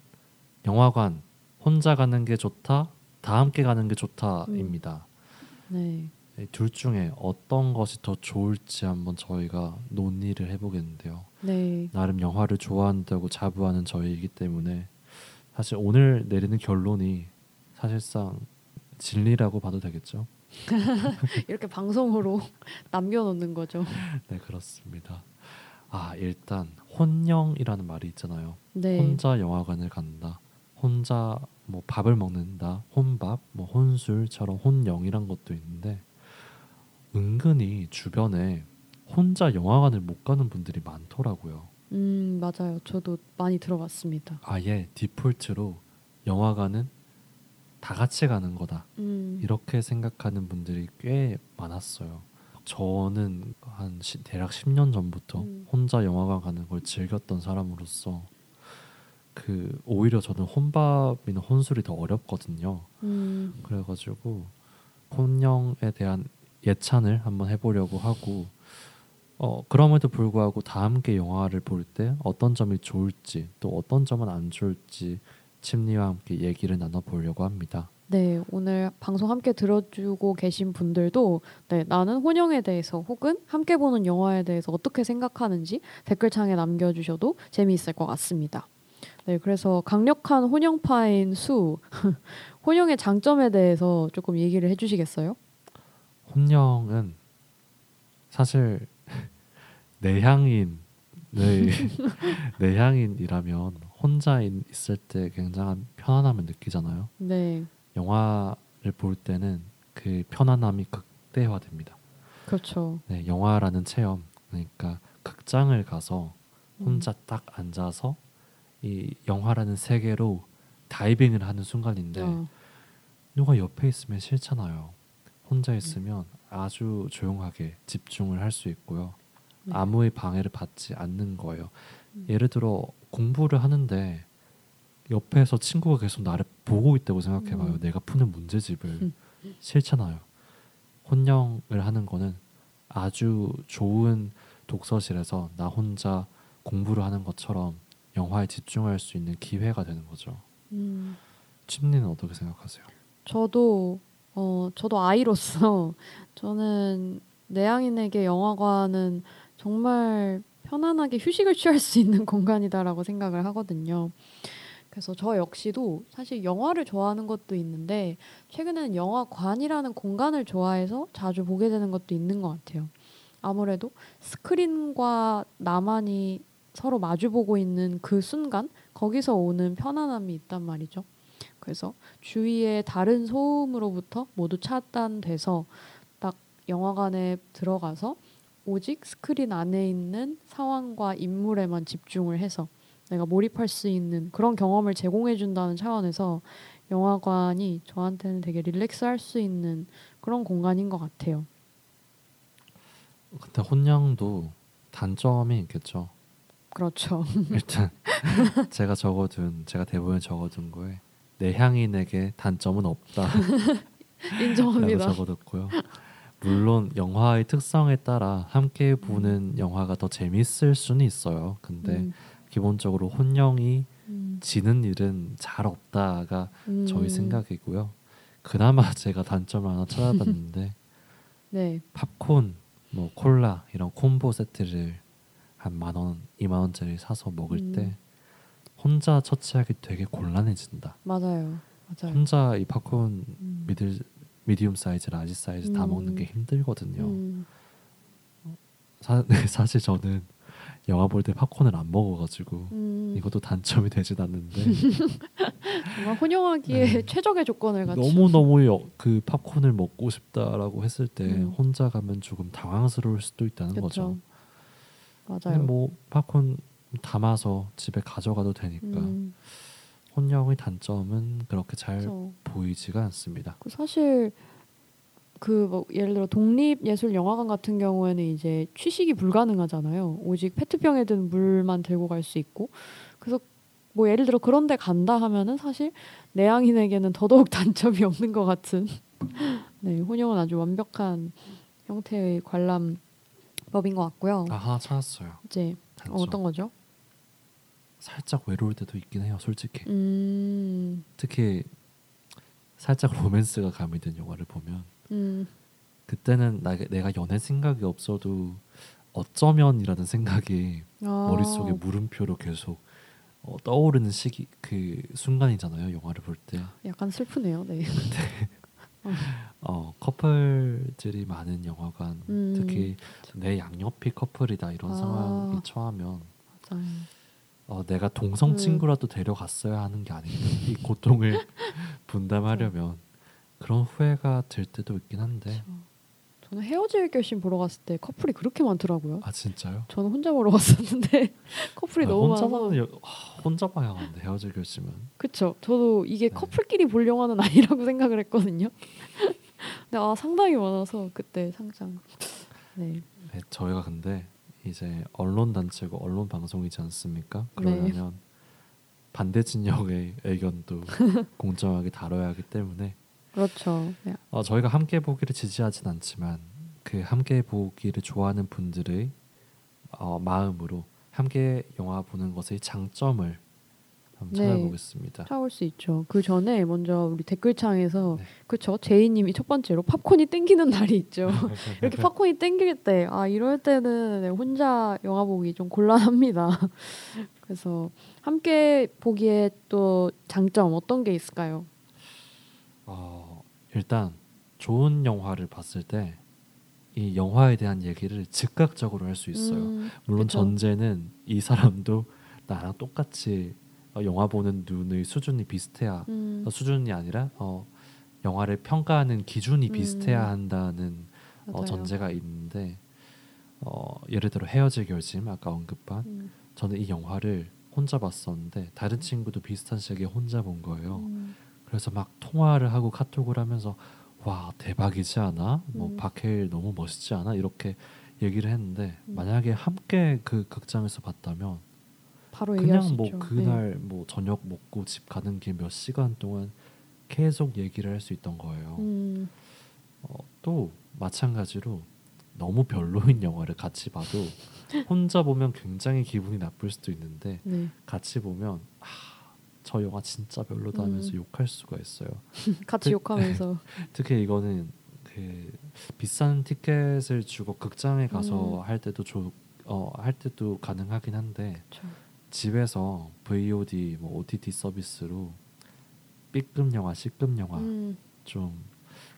영화관 혼자 가는 게 좋다, 다 함께 가는 게 좋다입니다. 네. 이둘 중에 어떤 것이 더 좋을지 한번 저희가 논의를 해보겠는데요. 네. 나름 영화를 좋아한다고 자부하는 저희이기 때문에 사실 오늘 내리는 결론이 사실상 진리라고 봐도 되겠죠. <laughs> 이렇게 방송으로 <laughs> 남겨놓는 거죠. 네 그렇습니다. 아 일단 혼영이라는 말이 있잖아요. 네. 혼자 영화관을 간다. 혼자 뭐 밥을 먹는다. 혼밥, 뭐 혼술처럼 혼영이란 것도 있는데 은근히 주변에 혼자 영화관을 못 가는 분들이 많더라고요. 음 맞아요. 저도 많이 들어봤습니다. 아예 디폴트로 영화관은 다 같이 가는 거다. 음. 이렇게 생각하는 분들이 꽤 많았어요. 저는 한 시, 대략 10년 전부터 음. 혼자 영화관 가는 걸 즐겼던 사람으로서 그 오히려 저는 혼밥이나 혼술이 더 어렵거든요. 음. 그래가지고 혼영에 대한 예찬을 한번 해보려고 하고 어 그럼에도 불구하고 다 함께 영화를 볼 때 어떤 점이 좋을지 또 어떤 점은 안 좋을지 침리와 함께 얘기를 나눠보려고 합니다. 네, 오늘 방송 함께 들어주고 계신 분들도 네, 나는 혼영에 대해서 혹은 함께 보는 영화에 대해서 어떻게 생각하는지 댓글창에 남겨주셔도 재미있을 것 같습니다. 네, 그래서 강력한 혼영파인 수, <laughs> 혼영의 장점에 대해서 조금 얘기를 해주시겠어요? 혼영은 사실 <laughs> 내향인의 <laughs> 내향인이라면 혼자 있- 있을 때 굉장한 편안함을 느끼잖아요. 네, 영화를 볼 때는 그 편안함이 극대화됩니다. 그렇죠. 네, 영화라는 체험 그러니까 극장을 가서 혼자 딱 앉아서 이 영화라는 세계로 다이빙을 하는 순간인데 어, 누가 옆에 있으면 싫잖아요. 혼자 있으면 아주 조용하게 집중을 할 수 있고요. 네. 아무의 방해를 받지 않는 거예요. 음. 예를 들어 공부를 하는데 옆에서 친구가 계속 나를 보고 있다고 생각해봐요. 음. 내가 푸는 문제집을 음. 싫잖아요. 혼영을 하는 거는 아주 좋은 독서실에서 나 혼자 공부를 하는 것처럼 영화에 집중할 수 있는 기회가 되는 거죠. 음. 침리는 어떻게 생각하세요? 저도 어 저도 아이로서 <laughs> 저는 내향인에게 영화관은 정말 편안하게 휴식을 취할 수 있는 <laughs> 공간이다라고 생각을 하거든요. 그래서 저 역시도 사실 영화를 좋아하는 것도 있는데 최근에는 영화관이라는 공간을 좋아해서 자주 보게 되는 것도 있는 것 같아요. 아무래도 스크린과 나만이 서로 마주보고 있는 그 순간 거기서 오는 편안함이 있단 말이죠. 그래서 주위의 다른 소음으로부터 모두 차단돼서 딱 영화관에 들어가서 오직 스크린 안에 있는 상황과 인물에만 집중을 해서 내가 몰입할 수 있는 그런 경험을 제공해 준다는 차원에서 영화관이 저한테는 되게 릴렉스 할 수 있는 그런 공간인 것 같아요. 근데 혼영도 단점이 있겠죠. 그렇죠. <laughs> 일단 제가 적어둔 제가 대본에 적어둔 거에 내향인에게 단점은 없다라고 <laughs> 인정합니다. 적어뒀고요. 물론 영화의 특성에 따라 함께 보는 음. 영화가 더 재밌을 수는 있어요. 근데 음, 기본적으로 혼영이 음, 지는 일은 잘 없다가 음, 저희 생각이고요. 그나마 <laughs> 제가 단점을 하나 찾아봤는데 <laughs> 네, 팝콘, 뭐 콜라 이런 콤보 세트를 한 만 원, 이만 원짜리 사서 먹을 음. 때 혼자 처치하기 되게 곤란해진다. 맞아요, 맞아요. 혼자 이 팝콘 음, middle medium 사이즈, large 사이즈 다 음. 먹는 게 힘들거든요. 음, 사, 네, <laughs> 사실 저는 영화 볼 때 팝콘을 안 먹어가지고 음, 이것도 단점이 되진 않는데 <laughs> 정말 혼영하기에 네. 최적의 조건을 갖춘 너무 너무 그 팝콘을 먹고 싶다라고 했을 때 음. 혼자 가면 조금 당황스러울 수도 있다는 거죠. 그렇죠. 근데 맞아요. 뭐 팝콘 담아서 집에 가져가도 되니까 음, 혼영의 단점은 그렇게 잘 그래서 보이지가 않습니다. 그 사실 그뭐 예를 들어 독립예술 영화관 같은 경우에는 이제 취식이 불가능하잖아요. 오직 페트병에 든 물만 들고 갈 수 있고 그래서 뭐 예를 들어 그런 데 간다 하면은 사실 내향인에게는 더더욱 <laughs> 단점이 없는 것 같은 <laughs> 네 혼영은 아주 완벽한 형태의 관람법인 것 같고요. 아하 찾았어요. 이제 단점. 어, 어떤 거죠? 살짝 외로울 때도 있긴 해요. 솔직히 음, 특히 살짝 로맨스가 가미된 영화를 보면 음, 그때는 나, 내가 연애 생각이 없어도 어쩌면이라는 생각이 아, 머릿속에 물음표로 계속 어, 떠오르는 시기 그 순간이잖아요. 영화를 볼 때. 약간 슬프네요. 네. <laughs> 어, 커플들이 많은 영화관 음. 특히 내 양옆이 커플이다 이런 아. 상황이 처하면 맞아요. 어, 내가 동성 음. 친구라도 데려갔어야 하는 게 아닌가 이 고통을 <laughs> 분담하려면 그런 후회가 들 때도 있긴 한데 저는 헤어질 결심 보러 갔을 때 커플이 그렇게 많더라고요. 아 진짜요? 저는 혼자 보러 갔었는데 <laughs> 커플이 아, 너무 혼자 많아서 여, 아, 혼자 봐야 하는데 헤어질 결심은 그쵸. 저도 이게 네. 커플끼리 볼 영화는 아니라고 <laughs> 생각을 했거든요. <laughs> 근데 아 상당히 많아서 그때 상장. 네. 네, 저희가 근데 이제 언론 단체고 언론 방송이지 않습니까? 네. 그러려면 반대 진영의 의견도 공정하게 다뤄야 하기 때문에 그렇죠. 네. 어, 저희가 함께 보기를 지지하진 않지만 그 함께 보기를 좋아하는 분들의 어, 마음으로 함께 영화 보는 것의 장점을 한번 네. 찾아보겠습니다. 찾아볼 수 있죠. 그 전에 먼저 우리 댓글창에서 네. 그쵸 제이님이 첫 번째로 팝콘이 땡기는 날이 있죠. <laughs> 이렇게 팝콘이 땡길 때, 아 이럴 때는 네, 혼자 영화 보기 좀 곤란합니다. <laughs> 그래서 함께 보기에 또 장점 어떤 게 있을까요? 어, 일단 좋은 영화를 봤을 때 이 영화에 대한 얘기를 즉각적으로 할 수 있어요. 음, 물론 그쵸. 전제는 이 사람도 나랑 똑같이 어, 영화 보는 눈의 수준이 비슷해야 음, 어, 수준이 아니라 어, 영화를 평가하는 기준이 음. 비슷해야 한다는 어. 전제가 있는데 어, 예를 들어 헤어질 결심 아까 언급한 음, 저는 이 영화를 혼자 봤었는데 다른 친구도 비슷한 시기에 혼자 본 거예요. 음, 그래서 막 통화를 하고 카톡을 하면서 와 대박이지 않아? 뭐 음. 박해일 너무 멋있지 않아? 이렇게 얘기를 했는데 음. 만약에 함께 그 극장에서 봤다면 바로 그냥 뭐 있죠. 네. 그날 뭐 저녁 먹고 집 가는 길 몇 시간 동안 계속 얘기를 할 수 있던 거예요. 네. 음, 어, 또 마찬가지로 너무 별로인 영화를 같이 봐도 혼자 보면 굉장히 기분이 나쁠 수도 있는데 네. 같이 보면 아, 저 영화 진짜 별로다 하면서 음. 욕할 수가 있어요. <laughs> 같이 그- 욕하면서 <laughs> 특히 이거는 그 비싼 티켓을 주고 극장에 가서 음. 할 때도 조, 어, 할 때도 가능하긴 한데 저, 집에서 VOD 뭐 OTT 서비스로 B급 영화, C급 영화 음, 좀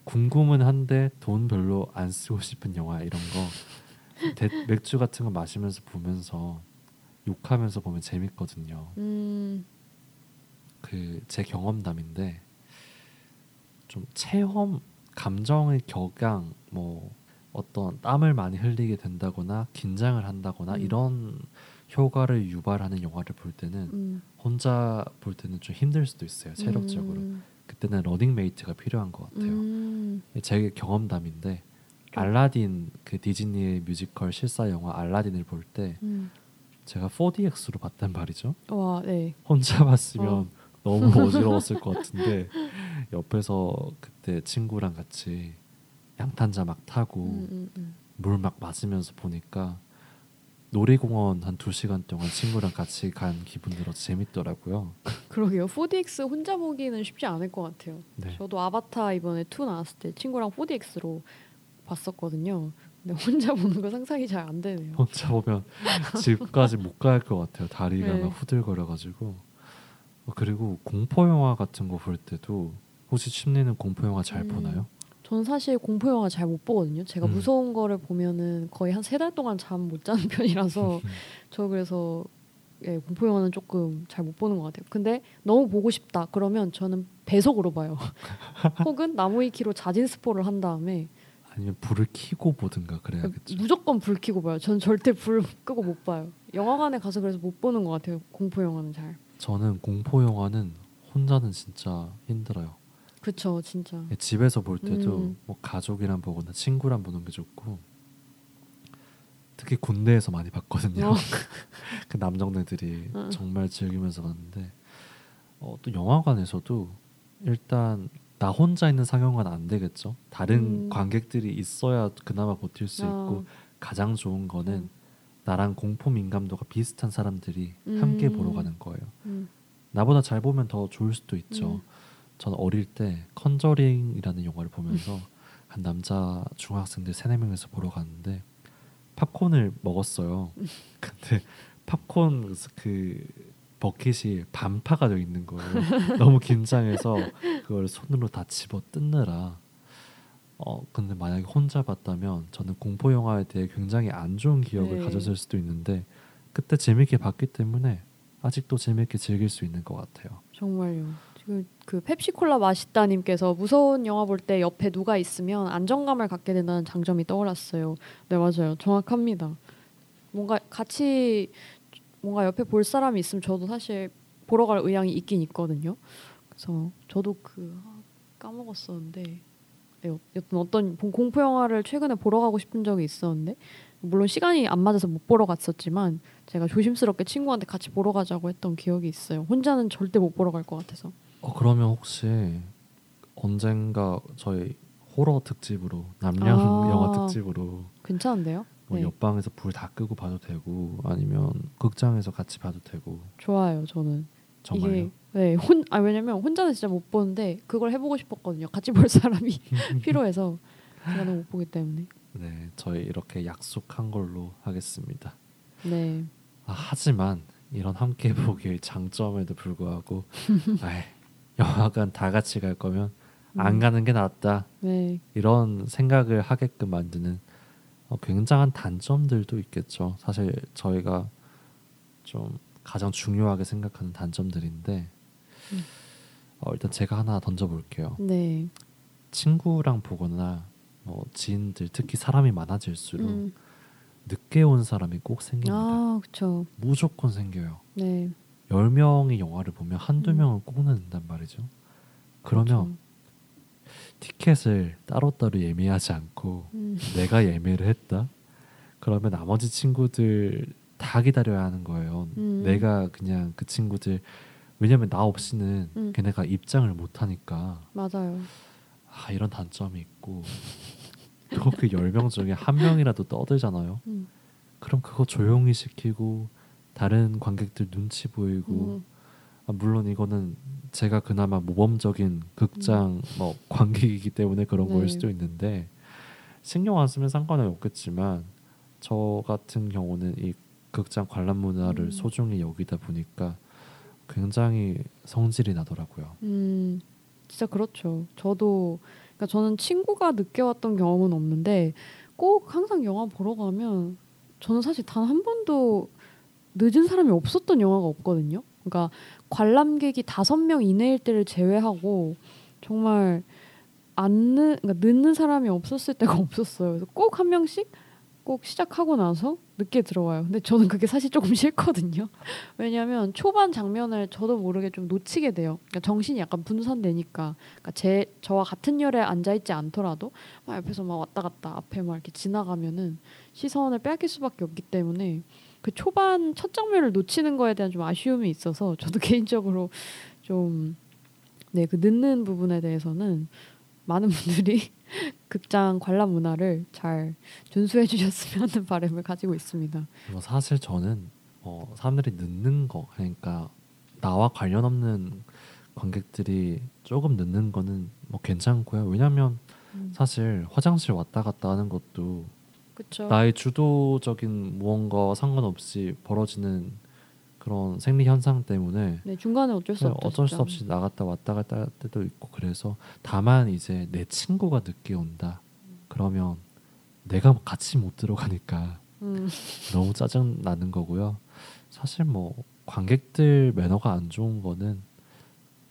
궁금은 한데 돈 별로 안 쓰고 싶은 영화 이런 거 대, 맥주 같은 거 마시면서 보면서 욕하면서 보면 재밌거든요. 음, 그 제 경험담인데 좀 체험 감정의 격양 뭐 어떤 땀을 많이 흘리게 된다거나 긴장을 한다거나 음. 이런 효과를 유발하는 영화를 볼 때는 음, 혼자 볼 때는 좀 힘들 수도 있어요 체력적으로 음, 그때는 러닝 메이트가 필요한 것 같아요 음, 제 경험담인데 알라딘 그 디즈니의 뮤지컬 실사 영화 알라딘을 볼때 음. 제가 4DX로 봤단 말이죠 와, 네. 혼자 봤으면 어. 너무 <laughs> 어지러웠을 것 같은데 옆에서 그때 친구랑 같이 양탄자 막 타고 음, 음, 음. 물 막 맞으면서 보니까 놀이공원 한 두 시간 동안 친구랑 같이 간 기분 들어서 재밌더라고요. <laughs> 그러게요. 4DX 혼자 보기는 쉽지 않을 것 같아요. 네. 저도 아바타 이번에 2 나왔을 때 친구랑 4DX로 봤었거든요. 근데 혼자 보는 거 상상이 잘 안 되네요. 혼자 보면 <laughs> 집까지 못 갈 것 같아요. 다리가 네. 막 후들거려가지고. 어, 그리고 공포 영화 같은 거 볼 때도 혹시 심리는 공포 영화 잘 음. 보나요? 저는 사실 공포 영화 잘 못 보거든요. 제가 음. 무서운 거를 보면은 거의 한 세 달 동안 잠 못 자는 <laughs> 편이라서 <laughs> 저 그래서 예, 공포 영화는 조금 잘 못 보는 것 같아요. 근데 너무 보고 싶다 그러면 저는 배속으로 봐요. <laughs> 혹은 나무위키로 자진 스포를 한 다음에 아니면 불을 켜고 보든가 그래야겠죠. 무조건 불 켜고 봐요. 전 절대 불 끄고 못 봐요. 영화관에 가서 그래서 못 보는 것 같아요. 공포 영화는 잘. 저는 공포 영화는 혼자는 진짜 힘들어요. 그쵸 진짜. 집에서 볼 때도 음. 뭐 가족이랑 보거나 친구랑 보는 게 좋고 특히 군대에서 많이 봤거든요. 어. <laughs> 그 남정네들이 어. 정말 즐기면서 봤는데 어, 또 영화관에서도 일단 나 혼자 있는 상영관 안 되겠죠. 다른 음. 관객들이 있어야 그나마 버틸 수 있고 가장 좋은 거는 음. 나랑 공포 민감도가 비슷한 사람들이 함께 음. 보러 가는 거예요. 음. 나보다 잘 보면 더 좋을 수도 있죠. 음. 저는 어릴 때 컨저링이라는 영화를 보면서 한 남자 중학생들 세네 명이서 보러 갔는데 팝콘을 먹었어요. <laughs> 근데 팝콘 그 버킷이 반파가 되어 있는 거예요. <laughs> 너무 긴장해서 그걸 손으로 다 집어 뜯느라. 어 근데 만약에 혼자 봤다면 저는 공포 영화에 대해 굉장히 안 좋은 기억을 네. 가졌을 수도 있는데 그때 재밌게 봤기 때문에 아직도 재밌게 즐길 수 있는 것 같아요. 정말요. 지금 그 펩시콜라 맛있다님께서 무서운 영화 볼 때 옆에 누가 있으면 안정감을 갖게 된다는 장점이 떠올랐어요. 네 맞아요. 정확합니다. 뭔가 같이 뭔가 옆에 볼 사람이 있으면 저도 사실 보러 갈 의향이 있긴 있거든요. 그래서 저도 그 아, 까먹었었는데 네, 여- 여튼 어떤 공- 공포 영화를 최근에 보러 가고 싶은 적이 있었는데 물론 시간이 안 맞아서 못 보러 갔었지만 제가 조심스럽게 친구한테 같이 보러 가자고 했던 기억이 있어요. 혼자는 절대 못 보러 갈 것 같아서. 어 그러면 혹시 언젠가 저희 호러 특집으로 남녀 아. 영화 특집으로 괜찮은데요? 뭐 네. 옆방에서 불 다 끄고 봐도 되고 아니면 극장에서 같이 봐도 되고 좋아요. 저는 정말요. 네, 혼, 아 왜냐면 혼자는 진짜 못 보는데 그걸 해보고 싶었거든요. 같이 볼 사람이 <laughs> 필요해서 제가 너무 못 보기 때문에. 네, 저희 이렇게 약속한 걸로 하겠습니다. 네, 아, 하지만 이런 함께 보기의 장점에도 불구하고 <laughs> 아이, 영화관 다 같이 갈 거면 안 음. 가는 게 낫다 네, 이런 생각을 하게끔 만드는 어, 굉장한 단점들도 있겠죠. 사실 저희가 좀 가장 중요하게 생각하는 단점들인데 음. 어, 일단 제가 하나 던져볼게요. 네. 친구랑 보거나 뭐 지인들 특히 사람이 많아질수록 음. 늦게 온 사람이 꼭 생깁니다. 아, 그렇죠. 무조건 생겨요. 네. 10명이 영화를 보면 한두 음. 명은 꼭 늦는단 말이죠. 그러면 티켓을 따로따로 예매하지 않고 음. 내가 예매를 했다? 그러면 나머지 친구들 다 기다려야 하는 거예요. 음. 내가 그냥 그 친구들 왜냐면 나 없이는 음. 걔네가 입장을 못 하니까 맞아요. 아 이런 단점이 있고 또그 10명 중에 한 명이라도 떠들잖아요. 음. 그럼 그거 조용히 시키고 다른 관객들 눈치 보이고 음. 아, 물론 이거는 제가 그나마 모범적인 극장 뭐 관객이기 때문에 그런 네. 거일 수도 있는데 신경 안 쓰면 상관은 없겠지만 저 같은 경우는 이 극장 관람 문화를 음. 소중히 여기다 보니까 굉장히 성질이 나더라고요. 음, 진짜 그렇죠. 저도 그러니까 저는 친구가 늦게 왔던 경험은 없는데 꼭 항상 영화 보러 가면 저는 사실 단 한 번도 늦은 사람이 없었던 영화가 없거든요. 그러니까 관람객이 다섯 명 이내일 때를 제외하고 정말 안 늦, 그러니까 늦는 사람이 없었을 때가 <laughs> 없었어요. 그래서 꼭 한 명씩 꼭 시작하고 나서 늦게 들어와요. 근데 저는 그게 사실 조금 싫거든요. 왜냐하면 초반 장면을 저도 모르게 좀 놓치게 돼요. 그러니까 정신이 약간 분산되니까. 그러니까 제 저와 같은 열에 앉아 있지 않더라도 막 옆에서 막 왔다 갔다 앞에 막 이렇게 지나가면은 시선을 빼앗길 수밖에 없기 때문에 그 초반 첫 장면을 놓치는 거에 대한 좀 아쉬움이 있어서 저도 <laughs> 개인적으로 좀 네 그 늦는 부분에 대해서는 많은 분들이 <laughs> 극장 관람 문화를 잘 준수해 주셨으면 하는 <laughs> 바람을 가지고 있습니다. 뭐 사실 저는 어, 사람들이 늦는 거 그러니까 나와 관련 없는 관객들이 조금 늦는 거는 뭐 괜찮고요. 왜냐하면 음. 사실 화장실 왔다 갔다 하는 것도 그렇죠. 나의 주도적인 무언가와 상관없이 벌어지는 그런 생리 현상 때문에 네 중간에 어쩔 수 그냥 없죠. 어쩔 수 진짜. 없이 나갔다 왔다 갔다 할 때도 있고 그래서 다만 이제 내 친구가 늦게 온다 그러면 내가 같이 못 들어가니까 음, <laughs> 너무 짜증 나는 거고요. 사실 뭐 관객들 매너가 안 좋은 거는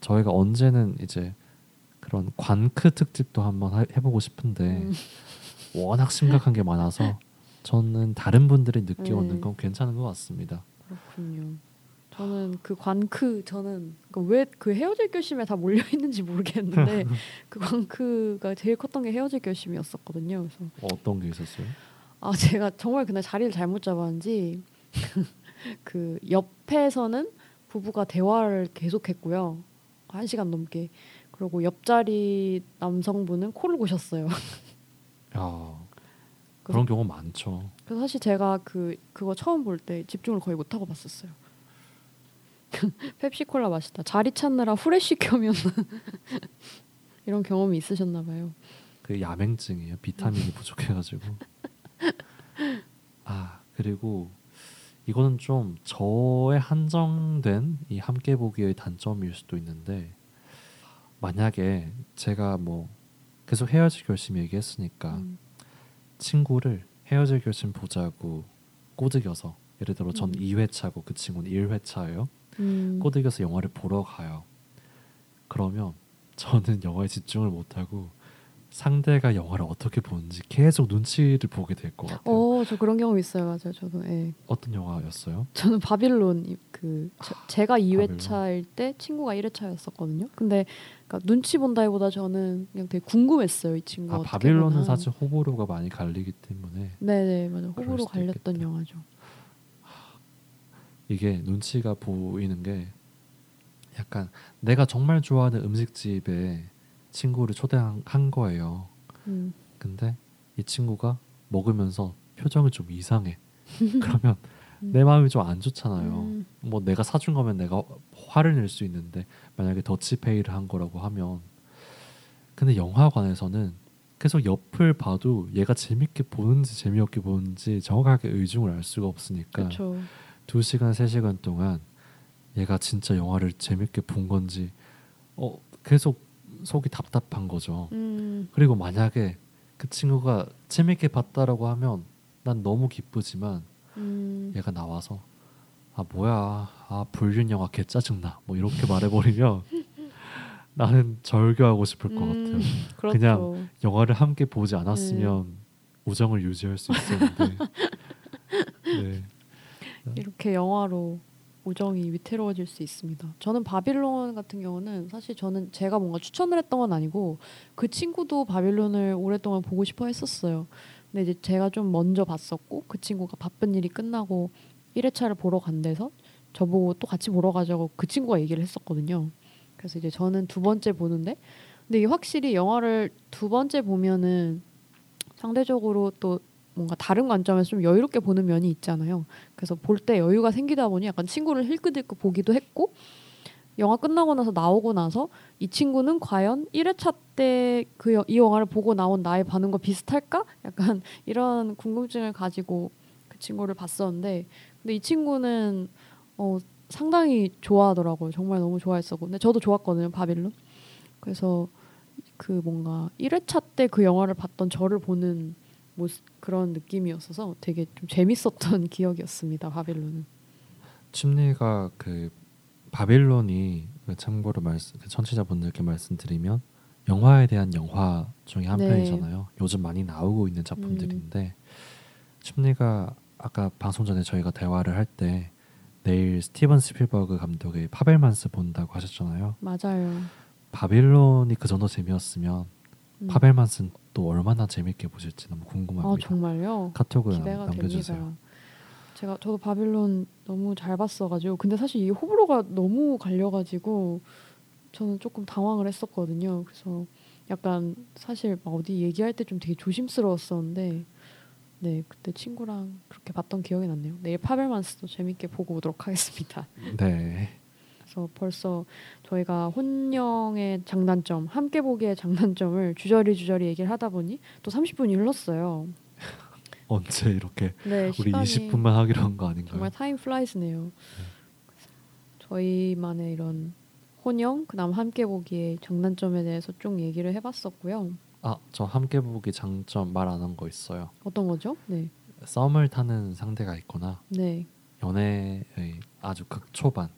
저희가 언제는 이제 그런 관크 특집도 한번 하- 해보고 싶은데 음. 워낙 심각한 게 많아서 저는 다른 분들이 느껴오는 네. 건 괜찮은 것 같습니다. 그렇군요. 저는 그 관크 저는 왜 그 헤어질 결심에 다 몰려 있는지 모르겠는데 <laughs> 그 관크가 제일 컸던 게 헤어질 결심이었었거든요. 그래서 어떤 게 있었어요? 아 제가 정말 그날 자리를 잘못 잡았는지 <laughs> 그 옆에서는 부부가 대화를 계속했고요. 한 시간 넘게. 그리고 옆자리 남성분은 코를 고셨어요. 야, <laughs> 그런 경우 많죠. 그래서 사실 제가 그 그거 처음 볼 때 집중을 거의 못 하고 봤었어요. <laughs> 펩시콜라 맛있다. 자리 찾느라 후레쉬 켜면 <laughs> 이런 경험이 있으셨나 봐요. 그 야맹증이에요. 비타민이 부족해가지고. <laughs> 아 그리고 이거는 좀 저의 한정된 이 함께 보기의 단점일 수도 있는데 만약에 제가 뭐 계속 헤어질 결심 얘기했으니까 음. 친구를 헤어질 결심 보자고 꼬드겨서 예를 들어 전 음. 2회차고 그 친구는 1회차예요. 음. 꼬드겨서 영화를 보러 가요. 그러면 저는 영화에 집중을 못하고 상대가 영화를 어떻게 보는지 계속 눈치를 보게 될 것 같아요. 어, 저 그런 경험 있어요. 맞아요. 저도. 예. 어떤 영화였어요? 저는 바빌론 이- 그 저- 제가 바빌론. 2회차일 때 친구가 1회차였었거든요. 근데 그러니까 눈치 본다기보다 저는 그냥 되게 궁금했어요. 이 친구가 아 바빌론은 보나. 사실 호불호가 많이 갈리기 때문에 네 네 맞아. 그럴 호불호 갈렸던 있겠다. 영화죠. 이게 눈치가 보이는 게 약간 내가 정말 좋아하는 음식집에 친구를 초대한 거예요. 음. 근데 이 친구가 먹으면서 표정이 좀 이상해. <laughs> 그러면 음. 내 마음이 좀 안 좋잖아요. 음. 뭐 내가 사준 거면 내가 화를 낼 수 있는데 만약에 더치페이를 한 거라고 하면 근데 영화관에서는 계속 옆을 봐도 얘가 재밌게 보는지 재미없게 보는지 정확하게 의중을 알 수가 없으니까 그쵸. 두 시간 세 시간 동안 얘가 진짜 영화를 재밌게 본 건지 어, 계속 속이 답답한 거죠. 음. 그리고 만약에 그 친구가 재밌게 봤다라고 하면 난 너무 기쁘지만 음. 얘가 나와서 아 뭐야 아 불륜 영화 개 짜증나 뭐 이렇게 말해버리면 <laughs> 나는 절교하고 싶을 것 음. 같아요. 그렇죠. 그냥 영화를 함께 보지 않았으면 네. 우정을 유지할 수 있었는데 <laughs> 네. 이렇게 영화로 우정이 위태로워질 수 있습니다. 저는 바빌론 같은 경우는 사실 저는 제가 뭔가 추천을 했던 건 아니고 그 친구도 바빌론을 오랫동안 보고 싶어 했었어요. 근데 이제 제가 좀 먼저 봤었고 그 친구가 바쁜 일이 끝나고 1회차를 보러 간 데서 저보고 또 같이 보러 가자고 그 친구가 얘기를 했었거든요. 그래서 이제 저는 두 번째 보는데 근데 확실히 영화를 두 번째 보면은 상대적으로 또 뭔가 다른 관점에서 좀 여유롭게 보는 면이 있잖아요. 그래서 볼 때 여유가 생기다 보니 약간 친구를 힐끗힐끗 보기도 했고 영화 끝나고 나서 나오고 나서 이 친구는 과연 1회차 때 그 이 영화를 보고 나온 나의 반응과 비슷할까? 약간 <laughs> 이런 궁금증을 가지고 그 친구를 봤었는데 근데 이 친구는 어 상당히 좋아하더라고요. 정말 너무 좋아했었고 근데 저도 좋았거든요. 바빌론. 그래서 그 뭔가 1회차 때 그 영화를 봤던 저를 보는 모습 그런 느낌이었어서 되게 좀 재밌었던 <laughs> 기억이었습니다. 바빌론은. 침리가 그 바빌론이 그 참고로 말씀 그 청취자분들께 말씀드리면 영화에 대한 영화 중에 한 네. 편이잖아요. 요즘 많이 나오고 있는 작품들인데 침리가 아까 방송 전에 저희가 대화를 할 때 내일 스티븐 스필버그 감독의 파벨만스 본다고 하셨잖아요. 맞아요. 바빌론이 그 정도 재미였으면 음. 파벨만스는 또 얼마나 재밌게 보실지 너무 아 궁금합니다. 정말요? 카톡을 기대가 남, 겨주세요 됩니다. 제가 저도 바빌론 너무 잘 봤어가지고 근데 사실 이 호불호가 너무 갈려가지고 저는 조금 당황을 했었거든요. 그래서 약간 사실 막 어디 얘기할 때 좀 되게 조심스러웠었는데 네 그때 친구랑 그렇게 봤던 기억이 났네요. 내일 파벨만스도 재밌게 보고 오도록 하겠습니다. 네. 그래서 벌써 저희가 혼영의 장단점, 함께 보기의 장단점을 주저리 주저리 얘기를 하다 보니 또 30분이 흘렀어요. <laughs> 언제 이렇게 네, 우리 시간이 20분만 하기로 한 거 아닌가요? 정말 time flies네요. 저희만의 이런 혼영, 그다음 함께 보기의 장단점에 대해서 쭉 얘기를 해봤었고요. 아, 저 함께 보기 장점 말 안 한 거 있어요. 어떤 거죠? 네, 썸을 타는 상대가 있거나 네, 연애의 아주 극초반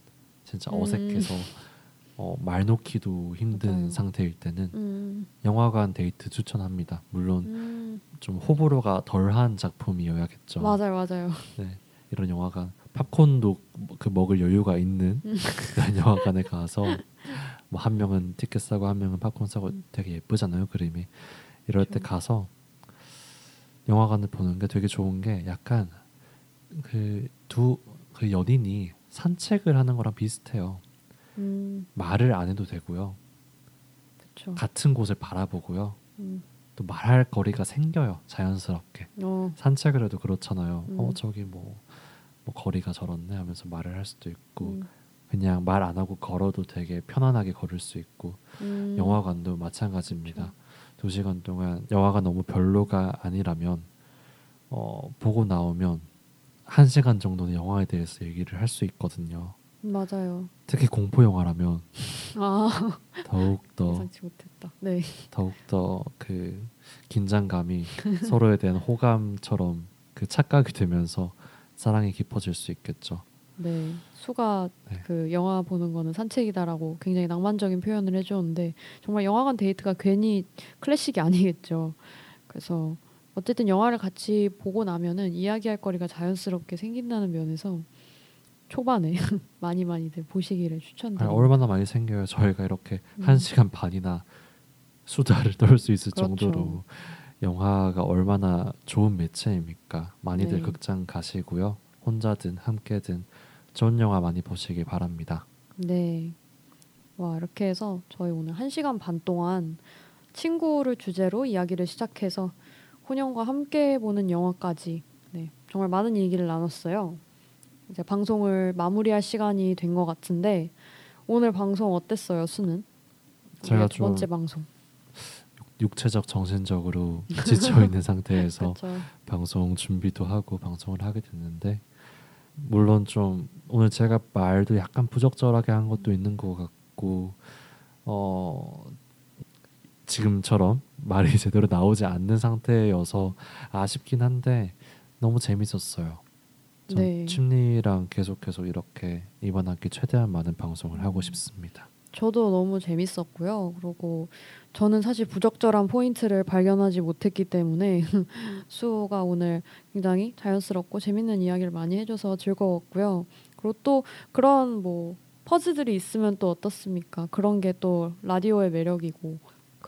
진짜 음. 어색해서 어, 말 놓기도 힘든 맞아요. 상태일 때는 음, 영화관 데이트 추천합니다. 물론 음, 좀 호불호가 덜한 작품이어야겠죠. 맞아요, 맞아요. 네, 이런 영화관 팝콘도 그 먹을 여유가 있는 음. <laughs> 그런 영화관에 가서 뭐 한 명은 티켓 사고 한 명은 팝콘 사고 되게 예쁘잖아요 그림이 이럴 때. 가서 영화관을 보는 게 되게 좋은 게 약간 그 두그 연인이 산책을 하는 거랑 비슷해요. 음, 말을 안 해도 되고요. 그렇죠. 같은 곳을 바라보고요. 음, 또 말할 거리가 생겨요 자연스럽게. 어, 산책을 해도 그렇잖아요. 음. 어 저기 뭐, 뭐 거리가 저렇네 하면서 말을 할 수도 있고 음, 그냥 말 안 하고 걸어도 되게 편안하게 걸을 수 있고 음, 영화관도 마찬가지입니다. 두 시간 동안 영화가 너무 별로가 아니라면 어 보고 나오면 한 시간 정도는 영화에 대해서 얘기를 할 수 있거든요. 맞아요. 특히 공포 영화라면 아, 더욱 더 예상치 못했다. 네, 더욱 더 그 긴장감이 서로에 대한 호감처럼 그 착각이 되면서 사랑이 깊어질 수 있겠죠. 네. 수가 네. 그 영화 보는 거는 산책이다라고 굉장히 낭만적인 표현을 해주었는데 정말 영화관 데이트가 괜히 클래식이 아니겠죠. 그래서 어쨌든 영화를 같이 보고 나면은 이야기할 거리가 자연스럽게 생긴다는 면에서 초반에 <laughs> 많이 많이들 보시기를 추천드립니다. 얼마나 많이 생겨요. 저희가 이렇게 음. 한 시간 반이나 수다를 떨 수 있을 그렇죠. 정도로 영화가 얼마나 좋은 매체입니까? 많이들 네. 극장 가시고요. 혼자든 함께든 좋은 영화 많이 보시길 바랍니다. 네. 와 이렇게 해서 저희 오늘 한 시간 반 동안 친구를 주제로 이야기를 시작해서 혼영과 함께 보는 영화까지 네 정말 많은 얘기를 나눴어요. 이제 방송을 마무리할 시간이 된 것 같은데 오늘 방송 어땠어요, 수는? 제가 두 번째 좀 방송. 육체적 정신적으로 <laughs> 지쳐 있는 상태에서. <laughs> 방송 준비도 하고 방송을 하게 됐는데 물론 좀 오늘 제가 말도 약간 부적절하게 한 것도 있는 것 같고 어 지금처럼 말이 <laughs> 제대로 나오지 않는 상태여서 아쉽긴 한데 너무 재밌었어요. 전 네. 침리랑 계속해서 이렇게 이번 학기 최대한 많은 방송을 음. 하고 싶습니다. 저도 너무 재밌었고요. 그리고 저는 사실 부적절한 포인트를 발견하지 못했기 때문에 <laughs> 수호가 오늘 굉장히 자연스럽고 재밌는 이야기를 많이 해줘서 즐거웠고요. 그리고 또 그런 뭐 퍼즐들이 있으면 또 어떻습니까? 그런 게 또 라디오의 매력이고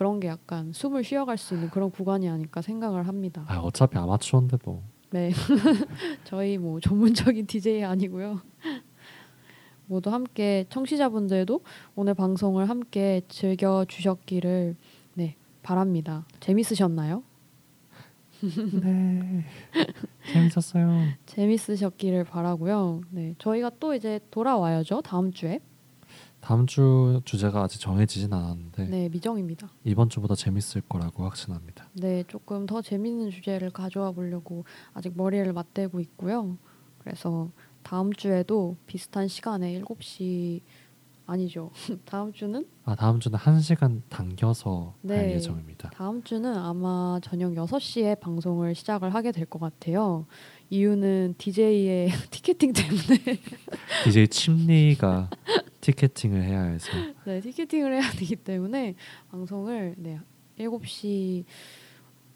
그런 게 약간 숨을 쉬어갈 수 있는 그런 구간이 아닐까 생각을 합니다. 아 어차피 아마추어인데 뭐 네, <laughs> 저희 뭐 전문적인 <laughs> DJ 아니고요. <laughs> 모두 함께 청취자분들도 오늘 방송을 함께 즐겨 주셨기를 네 바랍니다. 재밌으셨나요? 네 재밌었어요. 재밌으셨기를 바라고요. 네, 저희가 또 이제 돌아와야죠. 다음 주에. 다음 주 주제가 아직 정해지진 않았는데 네, 미정입니다. 이번 주보다 재밌을 거라고 확신합니다. 네, 조금 더 재밌는 주제를 가져와 보려고 아직 머리를 맞대고 있고요. 그래서 다음 주에도 비슷한 시간에 7시 아니죠. <laughs> 다음 주는 아 다음 주는 한 시간 당겨서 할 네. 예정입니다. 다음 주는 아마 저녁 6시에 방송을 시작을 하게 될 것 같아요. 이유는 DJ의 <laughs> 티켓팅 때문에 DJ 침리가 티켓팅을 해야 해서 네, 티켓팅을 해야 되기 때문에 방송을 네, 7시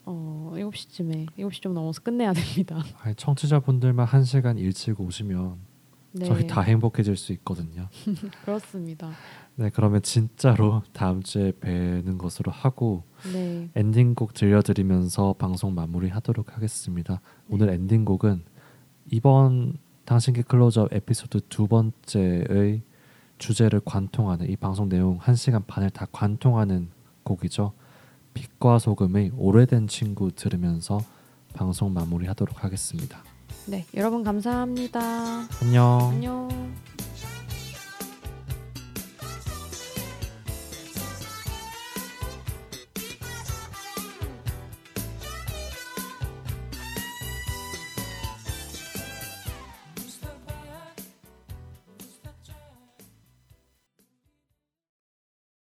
어, 7시쯤에 7시 좀 넘어서 끝내야 됩니다. <laughs> 아니, 청취자분들만 한 시간 일찍 오시면 네. 저희 다 행복해질 수 있거든요. <laughs> 그렇습니다. 네 그러면 진짜로 다음 주에 뵈는 것으로 하고 네. 엔딩곡 들려드리면서 방송 마무리하도록 하겠습니다. 네. 오늘 엔딩곡은 이번 당신기 클로즈업 에피소드 두 번째의 주제를 관통하는 이 방송 내용 한 시간 반을 다 관통하는 곡이죠. 빛과 소금의 오래된 친구 들으면서 방송 마무리하도록 하겠습니다. 네, 여러분 감사합니다. 안녕. 안녕.